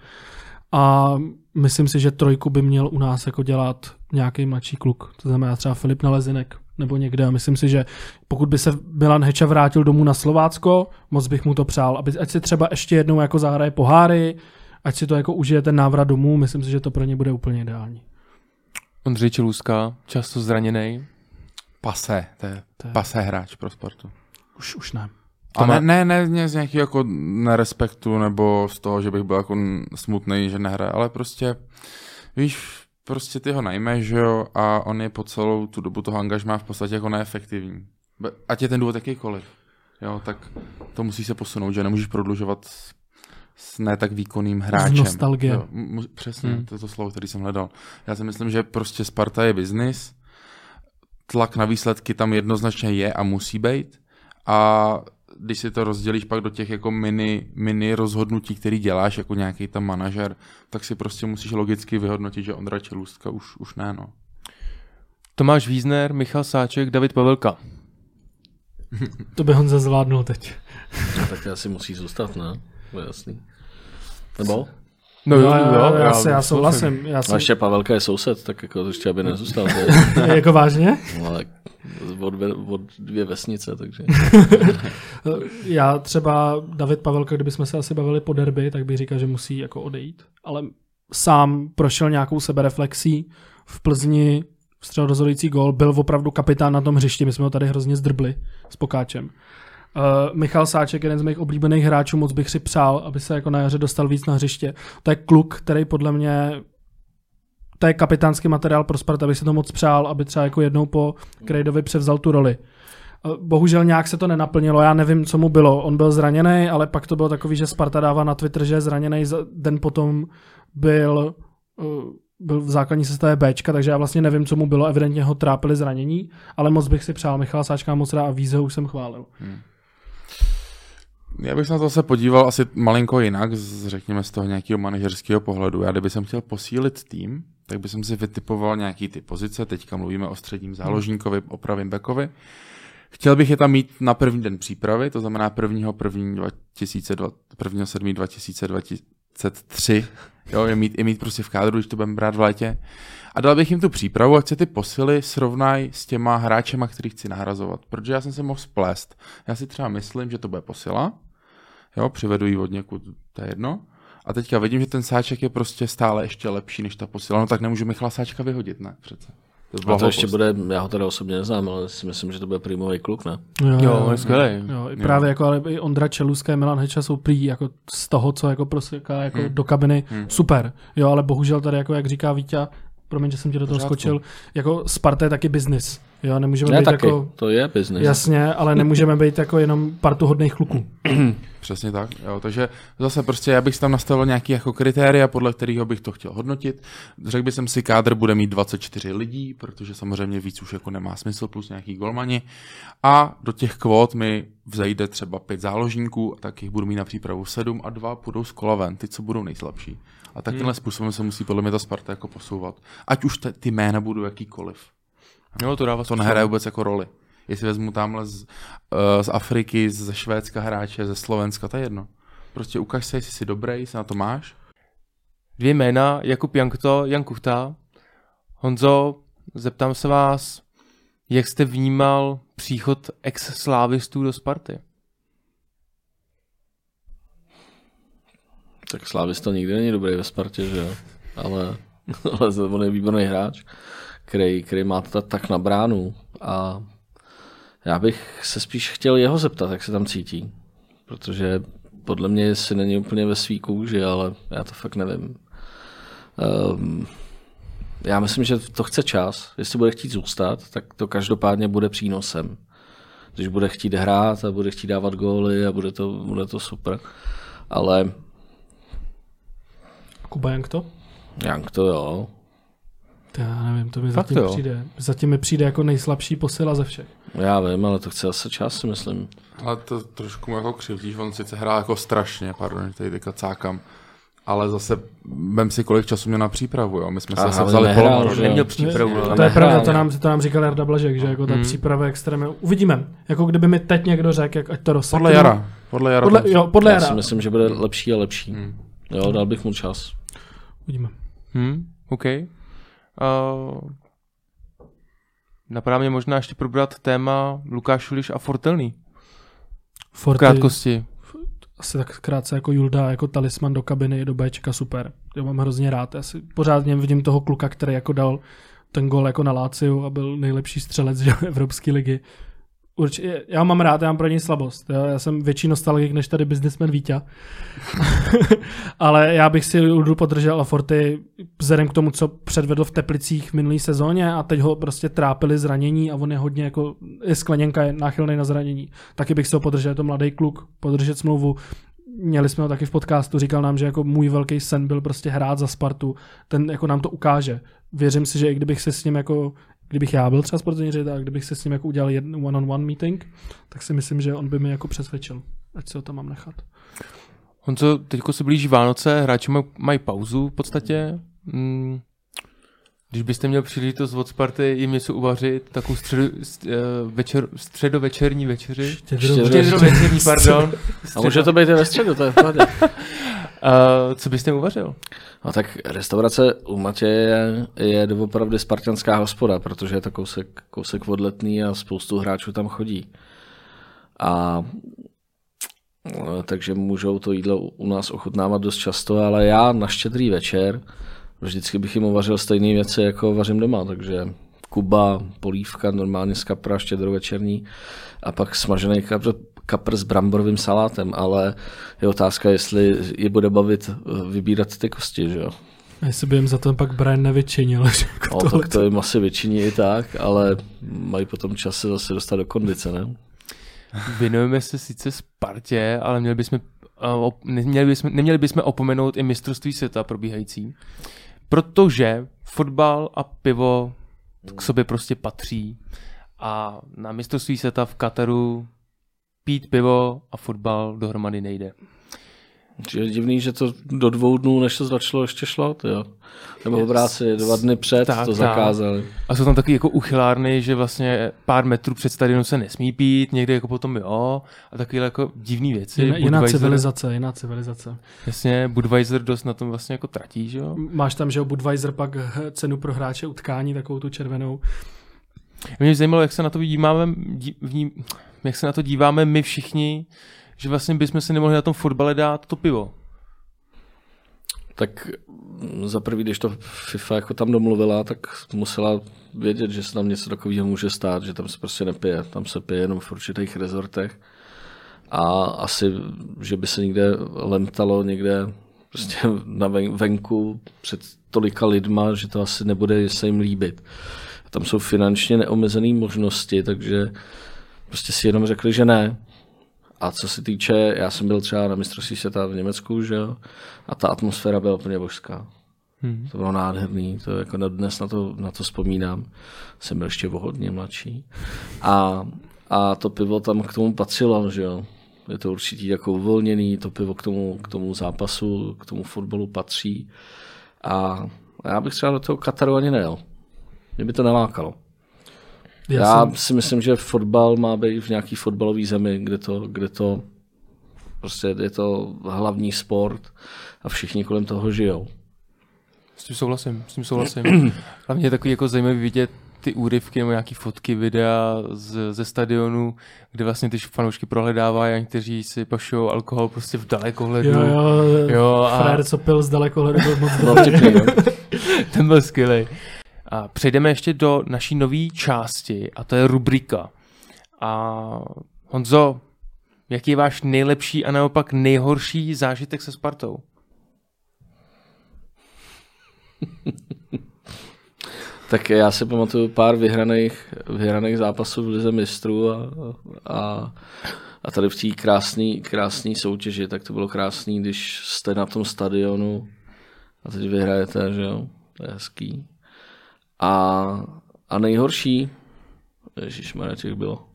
A myslím si, že trojku by měl u nás jako dělat nějaký mladší kluk. To znamená třeba Filip Nalezinek nebo někde. A myslím si, že pokud by se Milan Heča vrátil domů na Slovácko, moc bych mu to přál, aby, ať si třeba ještě jednou jako zahraje poháry, ať si to jako užije ten návrat domů, myslím si, že to pro ně bude úplně ideální. Ondřej Čelůská, často zraněný. Pase, to je, To je- pase hráč pro sportu. Už, už ne. A má- ne, ne, ne z nějakého jako nerespektu nebo z toho, že bych byl jako smutný, že nehraje, ale prostě, víš, prostě ty ho najmeš, že jo, a on je po celou tu dobu toho angažmá v podstatě jako neefektivní. Ať je ten důvod jakýkoliv, jo, tak to musí se posunout, že nemůžeš prodlužovat s, ne tak výkonným hráčem. nostalgie. Jo, mu- přesně, Hmm. to je to slovo, který jsem hledal. Já si myslím, že prostě Sparta je biznis, tlak na výsledky tam jednoznačně je a musí být a když si to rozdělíš pak do těch jako mini, mini rozhodnutí, který děláš jako nějaký tam manažer, tak si prostě musíš logicky vyhodnotit, že Ondra Čelůstka už, už ne, no. Tomáš Vízner, Michal Sáček, David Pavelka. To by Honza zvládnul teď. No, tak asi musí zůstat, ne? Je jasný. Nebo? No jo, jo, jo, já, se, já souhlasím. Já A jsem, ještě Pavelka je soused, tak jako ještě aby nezůstal. Je, jako vážně? no, ale od, dvě, od dvě vesnice, takže. Já třeba David Pavelka, kdybychom se asi bavili po derby, tak bych říkal, že musí jako odejít. Ale sám prošel nějakou sebereflexí v Plzni, vstřel rozhodující gól, byl opravdu kapitán na tom hřišti, my jsme ho tady hrozně zdrbli s Pokáčem. Uh, Michal Sáček, jeden z mých oblíbených hráčů, moc bych si přál, aby se jako na jaře dostal víc na hřiště. To je kluk, který podle mě to je kapitánský materiál pro Sparta, bych si to moc přál, aby třeba jako jednou po Krejdovi převzal tu roli. Eh, Bohužel nějak se to nenaplnilo, já nevím, co mu bylo. On byl zraněný, ale pak to bylo takový, že Sparta dává na Twitter, že je zraněný, den potom byl, eh, byl v základní sestavě Bčka, takže já vlastně nevím, co mu bylo, evidentně ho trápili zranění, ale moc bych si přál Michala Sáčka moc rád a víze už jsem chválil. Já bych se na to se podíval asi malinko jinak, z, řekněme z toho nějakého manažerského pohledu. Já kdyby jsem chtěl posílit tým, tak bych si vytipoval nějaký ty pozice, teďka mluvíme o středním záložníkovi, o pravým bekovi. Chtěl bych je tam mít na první den přípravy, to znamená 1. 1. 2002, 1. 7. 2023, jo, je mít, je mít prostě v kádru, když to budeme brát v létě. A dal bych jim tu přípravu, ať se ty posily srovnají s těma hráčema, který chci nahrazovat. Protože já jsem se mohl splést. Já si třeba myslím, že to bude posila, jo, přivedu ji od někud, to je jedno. A teďka vidím, že ten sáček je prostě stále ještě lepší než ta posila, no tak nemůžu Michala Sáčka vyhodit, ne? Přece. To, A to ještě bude, já ho teda osobně neznám, ale si myslím, že to bude prýmový kluk, ne? Jo, on je skvělý. Jo, i právě jako ale i Ondra Čeluska a Milan Heča jsou prý jako z toho, co jako proseká jako Hmm. do kabiny, super. Jo, ale bohužel tady, jako jak říká Vítě, promiň, že jsem tě do toho Pořádku. skočil, jako Sparta je taky biznis. Jo, nemůžeme Ne být taky, jako... to je business. Jasně, ale nemůžeme být jako jenom partu hodných kluků. Přesně tak, jo, takže zase prostě já bych tam nastavil nějaký jako kritéria, podle kterého bych to chtěl hodnotit. Řekl bych si, kádr bude mít 24 lidí, protože samozřejmě víc už jako nemá smysl, plus nějaký golmani. A do těch kvót mi vzejde třeba pět záložníků, tak jich budu mít na přípravu 7 a dva půjdou z kola ven, ty, co budou nejslabší. A takhle hmm. způsobem se musí podle mě ta Sparta jako posouvat. Ať už te, ty jména budou jakýkoliv. Jo, to dává To nehraje vůbec jako roli. Jestli vezmu tamhle z, uh, z Afriky, ze Švédska hráče, ze Slovenska, to je jedno. Prostě ukaž se, jestli jsi dobrý, jestli na to máš. Dvě jména, Jakub Jankto, Jan Kuchta. Honzo, zeptám se vás, jak jste vnímal příchod ex-slávistů do Sparty? Tak Slávista nikdy není dobrý ve Spartě, že jo? Ale, ale on je výborný hráč, který, který má to tak na bránu a já bych se spíš chtěl jeho zeptat, jak se tam cítí. Protože podle mě si není úplně ve svý kůži, ale já to fakt nevím. Um, já myslím, že to chce čas. Jestli bude chtít zůstat, tak to každopádně bude přínosem. Když bude chtít hrát a bude chtít dávat góly a bude to, bude to super. Ale Kuba jak to? Jank to jo. To já nevím, to mi Fakt zatím jo? přijde. Zatím mi přijde jako nejslabší posila ze všech. Já vím, ale to chce zase čas, si myslím. Ale to trošku mu jako křivdíš, on sice hrál jako strašně, pardon, že tady teďka cákam, ale zase vem si, kolik času měl na přípravu, jo. My jsme se Aha, zase ale vzali nehrál, polomor, že. Neměl přípravu. To, no. to je pravda, to ne? nám, to nám říkal Jarda Blažek, že jako ta Hmm. příprava je extrémně... Uvidíme. Jako kdyby mi teď někdo řekl, jak ať to rozsekne. Podle jara. Podle jara. Podle, jo, podle Já jara. si myslím, že bude lepší a lepší. Hmm. Jo, dal bych mu čas. Uvidíme. Hmm, OK. Uh, napadá mě možná ještě probrat téma Lukáš Šuliš a Fortelný. V Forty, krátkosti. asi tak krátce jako Julda, jako talisman do kabiny, do Bčka, super. Já mám hrozně rád. Já si pořád v něm vidím toho kluka, který jako dal ten gol jako na Láciu a byl nejlepší střelec že, Evropské ligy. Určitě, já mám rád, já mám pro něj slabost. Jo. Já jsem větší nostalgik než tady businessman Vítě. Ale já bych si Juldu podržel a Forty vzhledem k tomu, co předvedl v Teplicích v minulé sezóně a teď ho prostě trápili zranění a on je hodně jako, je skleněnka, je náchylný na zranění. Taky bych se ho podržel, je to mladý kluk, podržet smlouvu. Měli jsme ho taky v podcastu, říkal nám, že jako můj velký sen byl prostě hrát za Spartu, ten jako nám to ukáže. Věřím si, že i kdybych se s ním jako kdybych já byl třeba sportovní ředitel, a kdybych se s ním jako udělal jeden one-on-one meeting, tak si myslím, že on by mi jako přesvědčil, ať si ho tam mám nechat. Honzo, teďko se blíží Vánoce, hráči maj- mají pauzu v podstatě. Mm, když byste měl příležitost od Sparty jim něco uvařit, takovou středu, st, uh, večer, středovečerní večeři. Štědro- Štědrovečerní, pardon. A může to být i ve středu, to je v pohodě. Uh, co byste uvařil? No tak restaurace u Matěje je, je doopravdy spartanská hospoda, protože je to kousek, kousek od letný a spoustu hráčů tam chodí. A no, takže můžou to jídlo u- u nás ochutnávat dost často, ale já na štědrý večer vždycky bych jim uvařil stejné věci, jako vařím doma, takže kuba, polívka, normálně z kapra, štědrovečerní a pak smažený kapr, kapr s bramborovým salátem, ale je otázka, jestli je bude bavit eh, vybírat ty kosti, že jo. A jestli by jim za to pak Brian nevyčinil, že jako No, tohle tak to jim asi většiní i tak, ale mají potom čas se zase dostat do kondice, ne? Věnujeme se sice Spartě, ale měli bychom, op- neměli bychom, neměli bychom opomenout i mistrovství světa probíhající, protože fotbal a pivo k sobě prostě patří a na mistrovství světa v Kataru pít pivo a fotbal dohromady nejde. Je divný, že to do dvou dnů, než to začalo, ještě šlo, to jo. Nebo v práci dva dny před Tak, to tak. zakázali. A jsou tam taky jako uchylárny, že vlastně pár metrů před stadionem se nesmí pít, někde jako potom jo, a takovéhle jako divné věci. jiná, jiná civilizace, jiná civilizace. Jasně, Budweiser dost na tom vlastně jako tratí, že jo. Máš tam, že jo, Budweiser pak cenu pro hráče utkání, takovou tu červenou. Mě zajímalo, jak se na to díváme, dí, vní, jak se na to díváme my všichni, že vlastně bychom si nemohli na tom fotbale dát to pivo. Tak mm, za prvý, když to FIFA jako tam domluvila, tak musela vědět, že se tam něco takového může stát, že tam se prostě nepije. Tam se pije jenom v určitých rezortech. A asi, že by se někde lemtalo někde prostě na ven, venku před tolika lidma, že to asi nebude se jim líbit. Tam jsou finančně neomezené možnosti, takže prostě si jenom řekli, že ne. A co se týče, já jsem byl třeba na mistrovství světa v Německu, že jo, a ta atmosféra byla úplně božská. Hmm. To bylo nádherný, to jako na dnes na to, na to vzpomínám. Jsem byl ještě o hodně mladší. A, a to pivo tam k tomu patřilo, že jo. Je to určitě jako uvolněný, to pivo k tomu, k tomu zápasu, k tomu fotbalu patří. A já bych třeba do toho Kataru ani nejel. Mě by to nelákalo. Já, Já jsem, si myslím, že fotbal má být v nějaký fotbalový zemi, kde to, kde to prostě je to hlavní sport a všichni kolem toho žijou. S tím souhlasím, s tím souhlasím. Hlavně je takový jako zajímavý vidět ty úryvky nebo nějaký fotky, videa z, ze stadionu, kde vlastně ty fanoušky prohledávají a někteří si pašou alkohol prostě v dalekohledu. jo, jo, Jo, a- Frér, co pil z dalekohledu, byl moc no. Ten byl skvělý. A přejdeme ještě do naší nové části a to je rubrika. A Honzo, jaký je váš nejlepší a naopak nejhorší zážitek se Spartou? Tak já si pamatuju pár vyhraných, vyhraných zápasů v Lize mistrů a, a, a tady v té krásné krásný soutěži, tak to bylo krásný, když jste na tom stadionu a teď vyhrajete, že jo, to je hezký. A, a nejhorší, ježišmarja, těch bylo.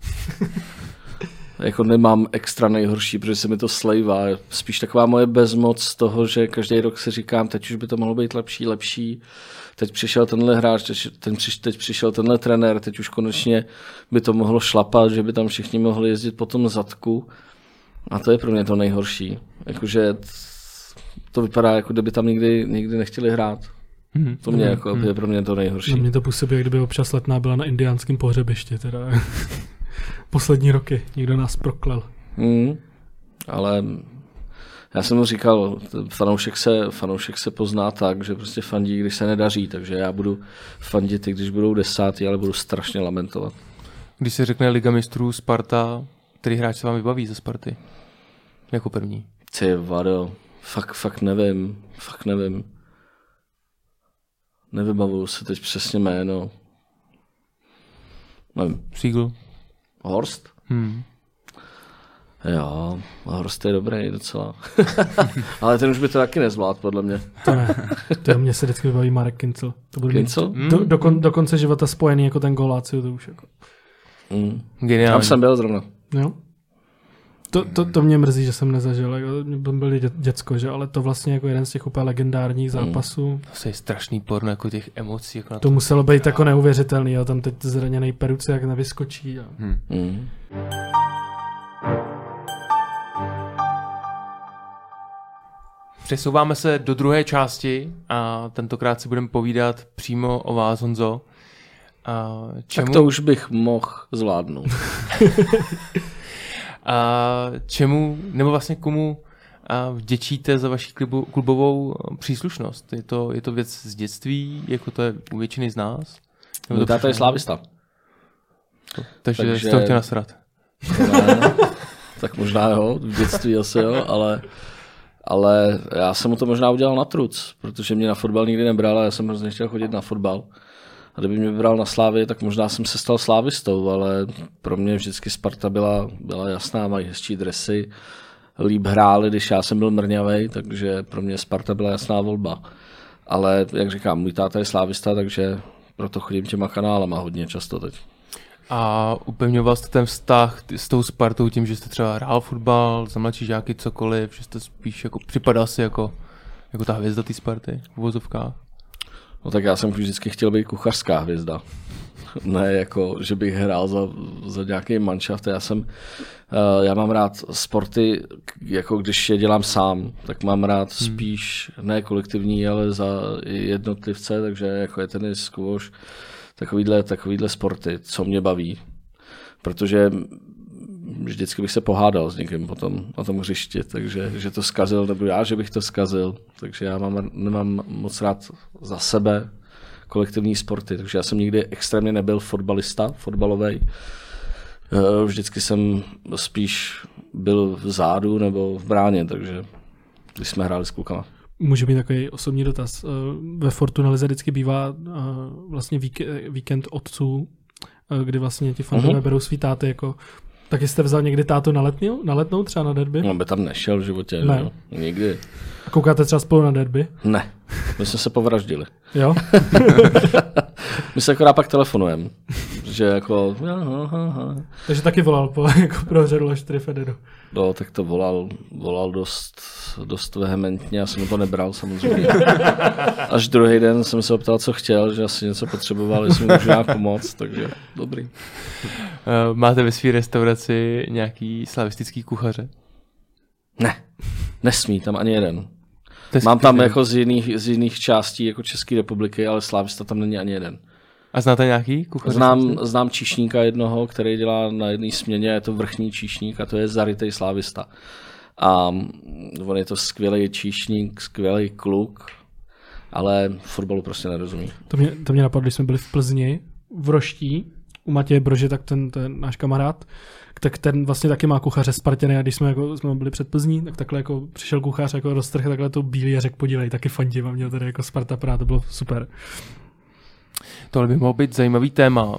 jako nemám extra nejhorší, protože se mi to slejvá. Spíš taková moje bezmoc z toho, že každý rok si říkám, teď už by to mohlo být lepší, lepší. Teď přišel tenhle hráč, teď, ten, přiš- teď přišel tenhle trenér, teď už konečně by to mohlo šlapat, že by tam všichni mohli jezdit po tom zadku. A to je pro mě to nejhorší. Jakože to vypadá, jako kdyby tam nikdy, nikdy nechtěli hrát. Mhm. To mě jako, je pro mě to nejhorší. Na mě to působí, jak kdyby občas letná byla na indiánském pohřebišti. Teda. Poslední roky. Někdo nás proklel. Hmm. Ale já jsem mu říkal, fanoušek se, fanoušek se pozná tak, že prostě fandí, když se nedaří, takže já budu fandit, i když budou desátý, ale budu strašně lamentovat. Když se řekne Liga mistrů Sparta, který hráč se vám vybaví ze Sparty? Jako první. Ty vado, fakt, fakt nevím, fakt nevím. Nevybavuju se teď přesně jméno. Nevím, Siegel? Horst? Hmm. Jo, Horst je dobrý docela. ale ten už by to taky nezvládl, podle mě. To ne. To je, mě se vždycky vybaví Marek Kincel. To bude Kincel? mít do, do, kon, do, konce života spojený jako ten goláciu, to už jako. Mm. Geniální. Tam jsem byl zrovna. Jo? To, to, to mě mrzí, že jsem nezažil. Jako, mě byl dě, děcko, že? ale to vlastně jako jeden z těch úplně legendárních zápasů. To je strašný porno jako těch emocí. Jako na To muselo být jako neuvěřitelný. Jo? Tam teď zraněný peruce jak nevyskočí. A... Mm. Přesouváme se do druhé části a tentokrát si budeme povídat přímo o vás, Honzo. A čemu, Tak to už bych mohl zvládnout. a čemu, nebo vlastně komu a vděčíte za vaši klubu, klubovou příslušnost? Je to, je to věc z dětství, jako to je u většiny z nás? Nebo Můj to je slávista. Takže, takže- jste ho chtěl nasrat. Ne, tak možná jo, v dětství asi jo, ale, ale já jsem mu to možná udělal na truc, protože mě na fotbal nikdy nebral a já jsem hrozně chtěl chodit na fotbal. A kdyby mě vybral na Slávy, tak možná jsem se stal slávistou, ale pro mě vždycky Sparta byla, byla jasná, mají hezčí dresy, líp hráli, když já jsem byl mrňavej, takže pro mě Sparta byla jasná volba. Ale jak říkám, můj táta je slávista, takže proto chodím těma kanálama hodně často teď. A upevňoval jste ten vztah s tou Spartou tím, že jste třeba hrál fotbal, za mladší žáky, cokoliv, že jste spíš jako připadal si jako, jako ta hvězda té Sparty v uvozovkách? No tak já jsem vždycky chtěl být kuchařská hvězda. ne jako, že bych hrál za, za nějaký manšaft. Já jsem, uh, já mám rád sporty, jako když je dělám sám, tak mám rád spíš ne kolektivní, ale za jednotlivce, takže jako je tenis, squash, takovýhle, takovýhle sporty, co mě baví. Protože vždycky bych se pohádal s někým potom na tom hřišti, takže že to zkazil, nebo já, že bych to zkazil. Takže já mám, nemám moc rád za sebe kolektivní sporty, takže já jsem nikdy extrémně nebyl fotbalista, fotbalový. Vždycky jsem spíš byl v zádu nebo v bráně, takže když jsme hráli s klukama. Může být takový osobní dotaz. Eh, Ve Fortuna Lize vždycky bývá eh, vlastně víke- víkend otců, eh, kdy vlastně ti fandové Mhm. berou svý táty jako Taky jste vzal někdy tátu na, letnou, na letnou třeba na derby? On by tam nešel v životě, Ne. Jo? nikdy. A koukáte třeba spolu na derby? Ne, my jsme se povraždili. Jo? My se akorát pak telefonujeme, že jako. Takže taky volal po, jako pro Ředu Leštry Federu. No, tak to volal, volal dost, dost vehementně, já jsem mu to nebral samozřejmě. Až druhý den jsem se optal, co chtěl, že asi něco potřeboval, jestli mu můžu nějak pomoct, takže dobrý. Eh, Máte ve své restauraci nějaký slavistický kuchaře? Ne, nesmí tam ani jeden. Mám tam jako z jiných, z jiných částí jako České republiky, ale Slávista tam není ani jeden. A znáte nějaký kuchaře? Znám, znám číšníka jednoho, který dělá na jedné směně, je to vrchní číšník a to je zarytej slávista. A on je to skvělý číšník, skvělý kluk, ale fotbalu prostě nerozumí. To mě, to mě napadlo, když jsme byli v Plzni, v Roští, u Matěje Brože, tak ten, ten náš kamarád, tak ten vlastně taky má kuchaře Spartěny a když jsme, jako, jsme byli před Plzní, tak takhle jako přišel kuchař, jako roztrh takhle to bílý a řekl, podívej, taky fandím a měl tady jako Sparta Praha, to bylo super. Tohle by mohlo být zajímavý téma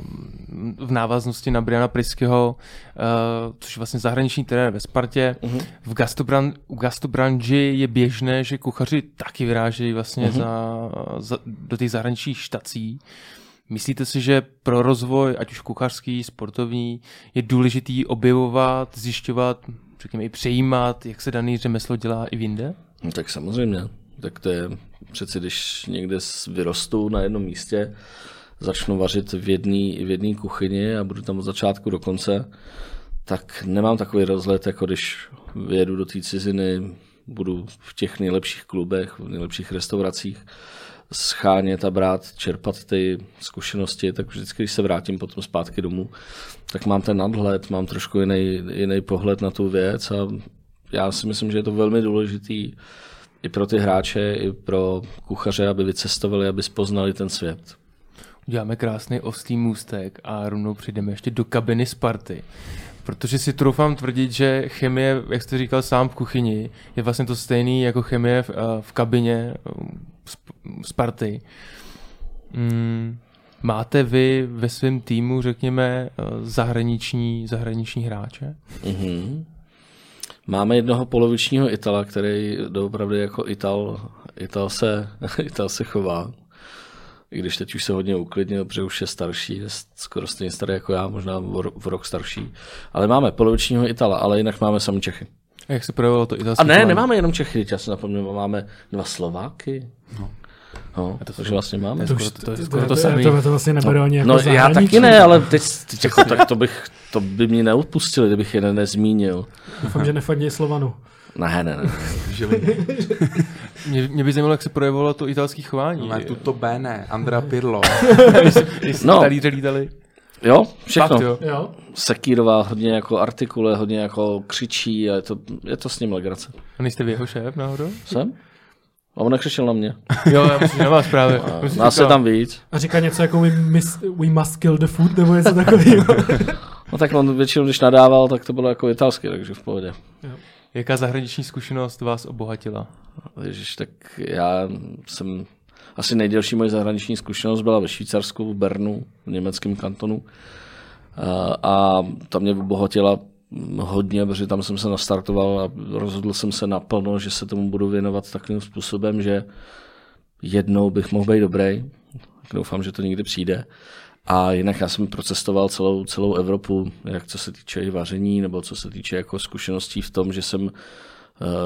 v návaznosti na Briana Priskyho, uh, což je vlastně zahraniční trenér ve Spartě. Uh-huh. V gastobran, u gastobranži je běžné, že kuchaři taky vyrážejí vlastně uh-huh. za, za, do těch zahraničních štací. Myslíte si, že pro rozvoj, ať už kuchařský, sportovní, je důležitý objevovat, zjišťovat, řekněme i přejímat, jak se daný řemeslo dělá i jinde? No, tak samozřejmě. Tak to je přeci, když někde vyrostou na jednom místě, začnu vařit v jedné v kuchyni a budu tam od začátku do konce, tak nemám takový rozhled, jako když vyjedu do té ciziny, budu v těch nejlepších klubech, v nejlepších restauracích, schánět a brát, čerpat ty zkušenosti, tak vždycky, když se vrátím potom zpátky domů, tak mám ten nadhled, mám trošku jiný, jiný pohled na tu věc a já si myslím, že je to velmi důležitý i pro ty hráče, i pro kuchaře, aby vycestovali, aby spoznali ten svět. Uděláme krásný oslý můstek a rovnou přijdeme ještě do kabiny Sparty. Protože si troufám tvrdit, že chemie, jak jste říkal sám v kuchyni, je vlastně to stejný jako chemie v, eh, v kabině Sparty. Mm, máte vy ve svém týmu, řekněme, eh, zahraniční, zahraniční hráče? Mm-hmm. Máme jednoho polovičního Itala, který doopravdy jako Ital, Ital, se, Ital se chová. I když teď už se hodně uklidnil, protože už je starší, je skoro stejně starý jako já, možná v rok starší. Ale máme polovičního Itala, ale jinak máme sami Čechy. A jak se projevilo to italské A ne, chování? nemáme jenom Čechy, já si napomínám, máme dva Slováky. No. No, to takže vlastně máme. To, to, to, to, to, to, to, to vlastně neberu no, ani jako No já taky ne, ale teď, teď jako, tak to, bych, to by mě neodpustili, kdybych je nezmínil. Doufám, že nefandí Slovanu. Ne, ne, ne. mě, mě by zajímalo, jak se projevovalo to italské chování. No, tuto bene, Andrea Pirlo. no. talíře lítali. Jo, všechno. Fakt, jo. jo. Sekírová hodně jako artikule, hodně jako křičí a je to, je to s ním legrace. A nejste vy jeho šéf náhodou? Jsem? A on nekřičel na mě. jo, já myslím, na vás právě. A, nás je tam víc. A říká něco jako we, miss, we must kill the food nebo něco takového. no tak on většinou, když nadával, tak to bylo jako italsky, takže v pohodě. Jo. Jaká zahraniční zkušenost vás obohatila? Ježiš, tak já jsem asi nejdelší moje zahraniční zkušenost byla ve Švýcarsku, v Bernu, v německém kantonu. A, a tam mě obohatila hodně, protože tam jsem se nastartoval a rozhodl jsem se naplno, že se tomu budu věnovat takovým způsobem, že jednou bych mohl být dobrý. Doufám, že to někdy přijde. A jinak já jsem procestoval celou, celou Evropu, jak co se týče i vaření, nebo co se týče jako zkušeností v tom, že jsem uh,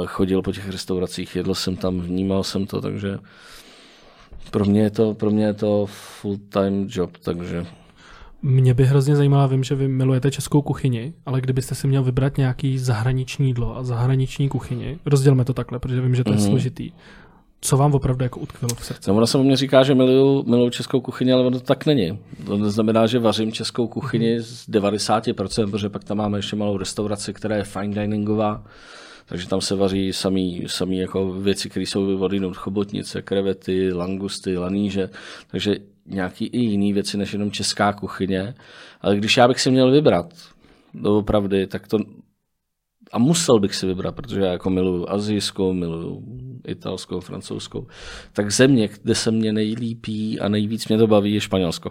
chodil po těch restauracích, jedl jsem tam, vnímal jsem to, takže pro mě je to, pro mě je to full-time job, takže mě by hrozně zajímalo, vím, že vy milujete českou kuchyni, ale kdybyste si měl vybrat nějaký zahraniční jídlo a zahraniční kuchyni, rozdělme to takhle, protože vím, že to je mm-hmm. složitý. Co vám opravdu jako utkvělo v srdci? No, ona se o mě říká, že miluju, miluju českou kuchyni, ale ono to tak není. To neznamená, že vařím českou kuchyni mm-hmm. z 90%, protože pak tam máme ještě malou restauraci, která je fine diningová, takže tam se vaří samý, samý jako věci, které jsou vyvodiny chobotnice, krevety, langusty, laníže. Takže nějaký i jiný věci než jenom česká kuchyně. Ale když já bych si měl vybrat, doopravdy, tak to a musel bych si vybrat, protože já jako miluju azijskou, miluju italskou, francouzskou, tak země, kde se mě nejlípí a nejvíc mě to baví, je Španělsko.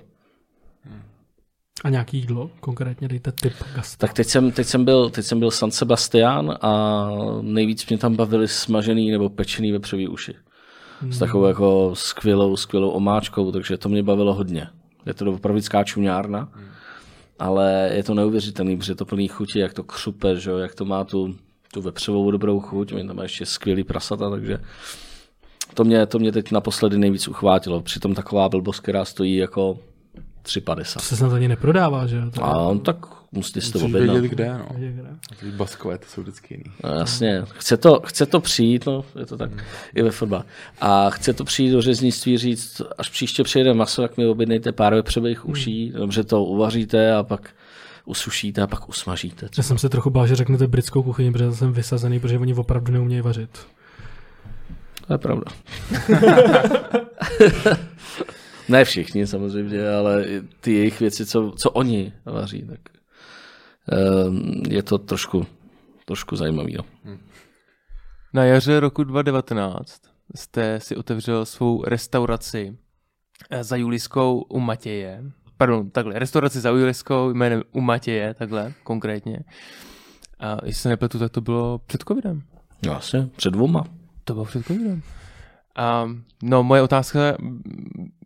A nějaký jídlo? Konkrétně dejte typ gastra. Tak teď jsem, teď jsem, byl, teď jsem byl San Sebastian a nejvíc mě tam bavili smažený nebo pečený vepřový uši s takovou jako skvělou, skvělou omáčkou, takže to mě bavilo hodně. Je to opravdická čuňárna, hmm. ale je to neuvěřitelný, protože je to plný chuti, jak to křupe, že? jak to má tu, tu vepřovou dobrou chuť, mě tam má ještě skvělý prasata, takže to mě, to mě teď naposledy nejvíc uchvátilo. Přitom taková blbost, která stojí jako 3,50. To se snad ani neprodává, že jo? A tak musíte si to objednat. Vědět, kde, no. Ty baskové, to jsou vždycky jiný. No, jasně. Chce to, chce to přijít, no, je to tak, hmm. i ve fotbale. A chce to přijít do řeznictví říct, až příště přijede maso, tak mi objednejte pár vepřových hmm. uší, dobře to uvaříte a pak usušíte a pak usmažíte. Já jsem se trochu bál, že řeknete britskou kuchyni, protože jsem vysazený, protože oni opravdu neumějí vařit. To je pravda. ne všichni samozřejmě, ale ty jejich věci, co, co oni vaří, tak Ehm, je to trošku, trošku zajímavý. No. Na jaře roku 2019 jste si otevřel svou restauraci eh, za Juliskou u Matěje. Pardon, takhle, restauraci za Juliskou jménem u Matěje, takhle konkrétně. A jestli se nepletu, tak to bylo před covidem. No, Vlastně, před dvoma. To bylo před covidem. A, no, moje otázka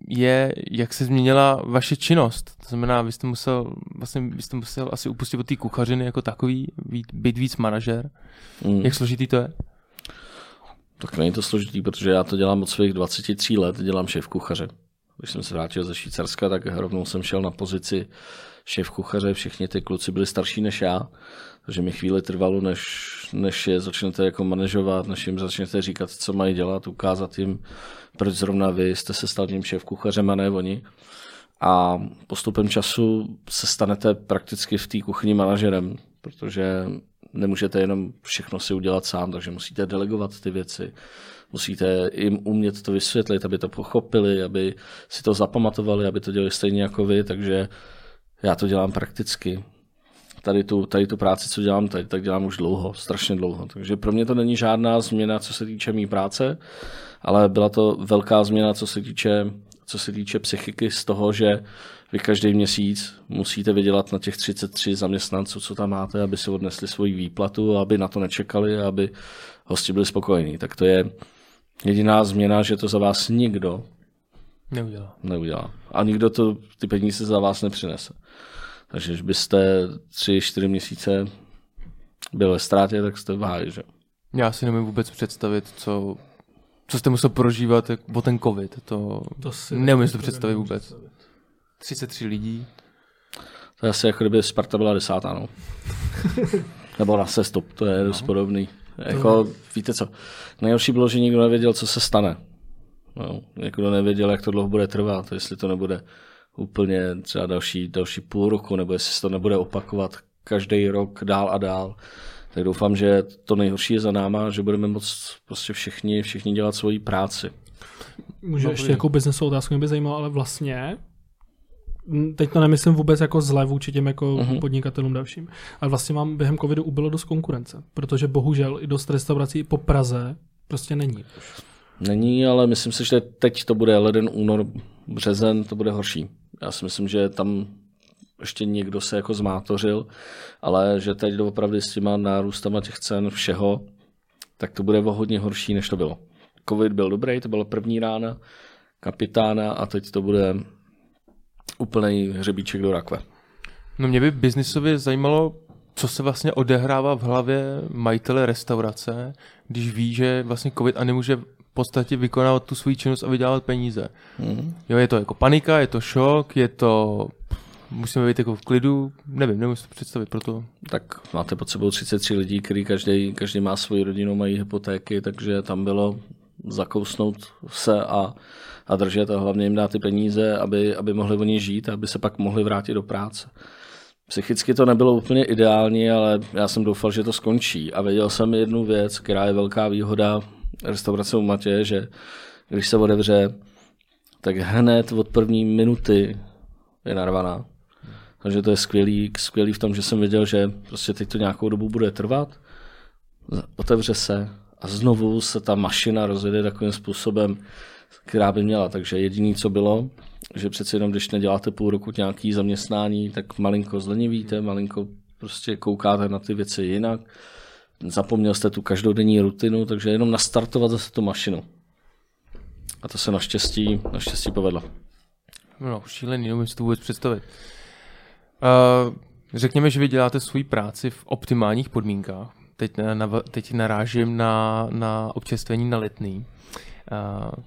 je, jak se změnila vaše činnost. To znamená, vy jste musel, vlastně, vy jste musel asi upustit od té kuchařiny jako takový, být, být víc manažer. Mm. Jak složitý to je? Tak není to složitý, protože já to dělám od svých 23 let, dělám šéf kuchaře. Když jsem se vrátil ze Švýcarska, tak rovnou jsem šel na pozici šéf kuchaře, všichni ty kluci byli starší než já, takže mi chvíli trvalo, než, než je začnete jako manažovat, než jim začnete říkat, co mají dělat, ukázat jim, proč zrovna vy jste se stal tím šéf kuchařem a ne oni. A postupem času se stanete prakticky v té kuchyni manažerem, protože nemůžete jenom všechno si udělat sám, takže musíte delegovat ty věci. Musíte jim umět to vysvětlit, aby to pochopili, aby si to zapamatovali, aby to dělali stejně jako vy, takže já to dělám prakticky. Tady tu, tady tu práci, co dělám teď, tak dělám už dlouho, strašně dlouho. Takže pro mě to není žádná změna, co se týče mý práce, ale byla to velká změna, co se týče, co se týče psychiky z toho, že vy každý měsíc musíte vydělat na těch 33 zaměstnanců, co tam máte, aby si odnesli svoji výplatu, aby na to nečekali aby hosti byli spokojení. Tak to je jediná změna, že to za vás nikdo Neudělal. neudělá. A nikdo to, ty peníze za vás nepřinese. Takže když byste tři, čtyři měsíce byl ve ztrátě, tak jste v háji, že? Já si nemůžu vůbec představit, co, co jste musel prožívat jak- o ten covid. To, To si neumím si to taky představit nemůžu vůbec. představit. 33 lidí. To je asi jako kdyby Sparta byla desátá, no. Nebo na sestup, to je dost podobný. Jako, víte co, nejhorší bylo, že nikdo nevěděl, co se stane. No, nikdo nevěděl, jak to dlouho bude trvat, jestli to nebude úplně třeba další, další půl roku, nebo jestli se to nebude opakovat každý rok dál a dál. Tak doufám, že to nejhorší je za náma, že budeme moct prostě všichni, všichni dělat svoji práci. Může No, ještě jako biznesovou otázku mě by zajímalo, ale vlastně teď to nemyslím vůbec jako zle vůči těm jako uh-huh. podnikatelům dalším, ale vlastně mám během covidu ubylo dost konkurence, protože bohužel i dost restaurací po Praze prostě není. Není, ale myslím si, že teď to bude leden, únor, březen, to bude horší. Já si myslím, že tam ještě někdo se jako zmátořil, ale že teď opravdu s těma nárůstama těch cen všeho, tak to bude o hodně horší, než to bylo. Covid byl dobrý, to byla první rána kapitána a teď to bude úplný hřebíček do rakve. No mě by biznisově zajímalo, co se vlastně odehrává v hlavě majitele restaurace, když ví, že vlastně covid a nemůže podstatě vykonávat tu svoji činnost a vydělávat peníze. Hmm. Jo, je to jako panika, je to šok, je to... Musíme být jako v klidu, nevím, nemůžu si představit, proto... Tak máte pod sebou 33 lidí, který každý, každý má svoji rodinu, mají hypotéky, takže tam bylo zakousnout se a, a držet a hlavně jim dát ty peníze, aby, aby mohli oni žít a aby se pak mohli vrátit do práce. Psychicky to nebylo úplně ideální, ale já jsem doufal, že to skončí. A věděl jsem jednu věc, která je velká výhoda restaurace u Matě, že když se otevře, tak hned od první minuty je narvaná. Takže to je skvělý, skvělý v tom, že jsem věděl, že prostě teď to nějakou dobu bude trvat, otevře se a znovu se ta mašina rozjede takovým způsobem, která by měla. Takže jediný, co bylo, že přece jenom, když neděláte půl roku nějaký zaměstnání, tak malinko zlenivíte, malinko prostě koukáte na ty věci jinak. Zapomněl jste tu každodenní rutinu, takže jenom nastartovat zase tu mašinu. A to se naštěstí, naštěstí povedlo. No, šílený, nemůžu si to vůbec představit. Uh, řekněme, že vy děláte svoji práci v optimálních podmínkách. Teď, na, teď narážím na, na občerstvení na letný.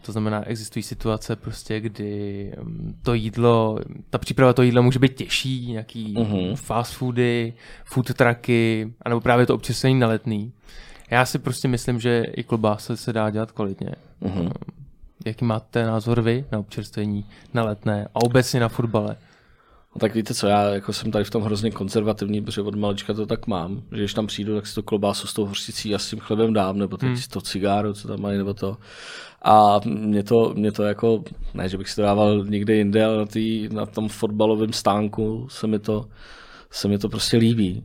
To znamená, existují situace prostě, kdy um, to jídlo, ta příprava toho jídla může být těžší, nějaký Mhm. fast foody, food trucky, anebo právě to občerstvení na letný. Já si prostě myslím, že i klobáse se dá dělat kvalitně. Mhm. Jaký máte názor vy na občerstvení na letné a obecně na fotbale? Tak víte co, já jako jsem tady v tom hrozně konzervativní, protože od malička to tak mám, že když tam přijdu, tak si to klobásu s tou hořčicí a s tím chlebem dám, nebo teď Hmm. to cigáro, co tam mají, nebo to. A mě to, mě to jako, ne, že bych si to dával někde jinde, ale na, tý, na tom fotbalovém stánku se mi to, se mi to prostě líbí.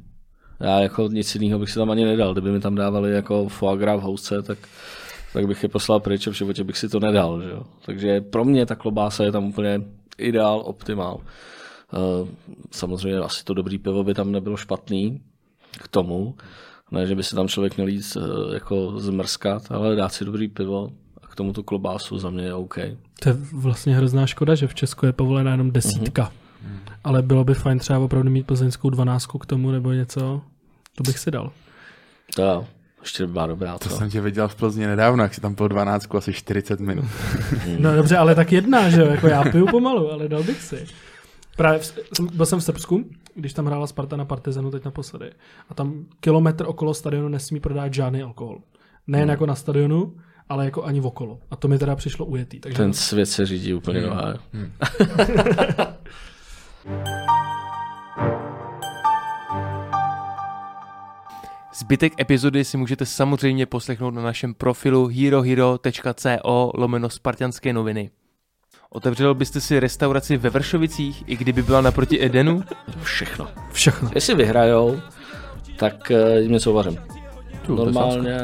Já jako nic jiného bych si tam ani nedal. Kdyby mi tam dávali jako foie gras v housce, tak, tak bych je poslal pryč a v životě bych si to nedal. Že jo? Takže pro mě ta klobása je tam úplně ideál, optimál. Uh, samozřejmě asi to dobrý pivo by tam nebylo špatný k tomu. Ne, že by si tam člověk měl jít uh, jako zmrskat, ale dát si dobrý pivo a k tomu tu klobásu za mě je OK. To je vlastně hrozná škoda, že v Česku je povolená jenom desítka. Mm-hmm. Ale bylo by fajn třeba opravdu mít plzeňskou dvanáctku k tomu nebo něco. To bych si dal. To jo. Ještě by byla dobrá. To jsem tě viděl v Plzni nedávno, jak si tam po 12 asi 40 minut. no dobře, ale tak jedna, že jo, jako já piju pomalu, ale dal bych si. Právě v, byl jsem v Srbsku, když tam hrála Sparta na Partizanu teď naposledy. A tam kilometr okolo stadionu nesmí prodávat žádný alkohol. Nejen hmm. jako na stadionu, ale jako ani okolo. A to mi teda přišlo ujetý. Takže... Ten svět se řídí úplně hmm. nová. Hmm. Zbytek epizody si můžete samozřejmě poslechnout na našem profilu herohero.co lomeno spartianské noviny. Otevřel byste si restauraci ve Vršovicích, i kdyby byla naproti Edenu? Všechno. Všechno. Jestli vyhrajou, tak jim něco uvařím. Normálně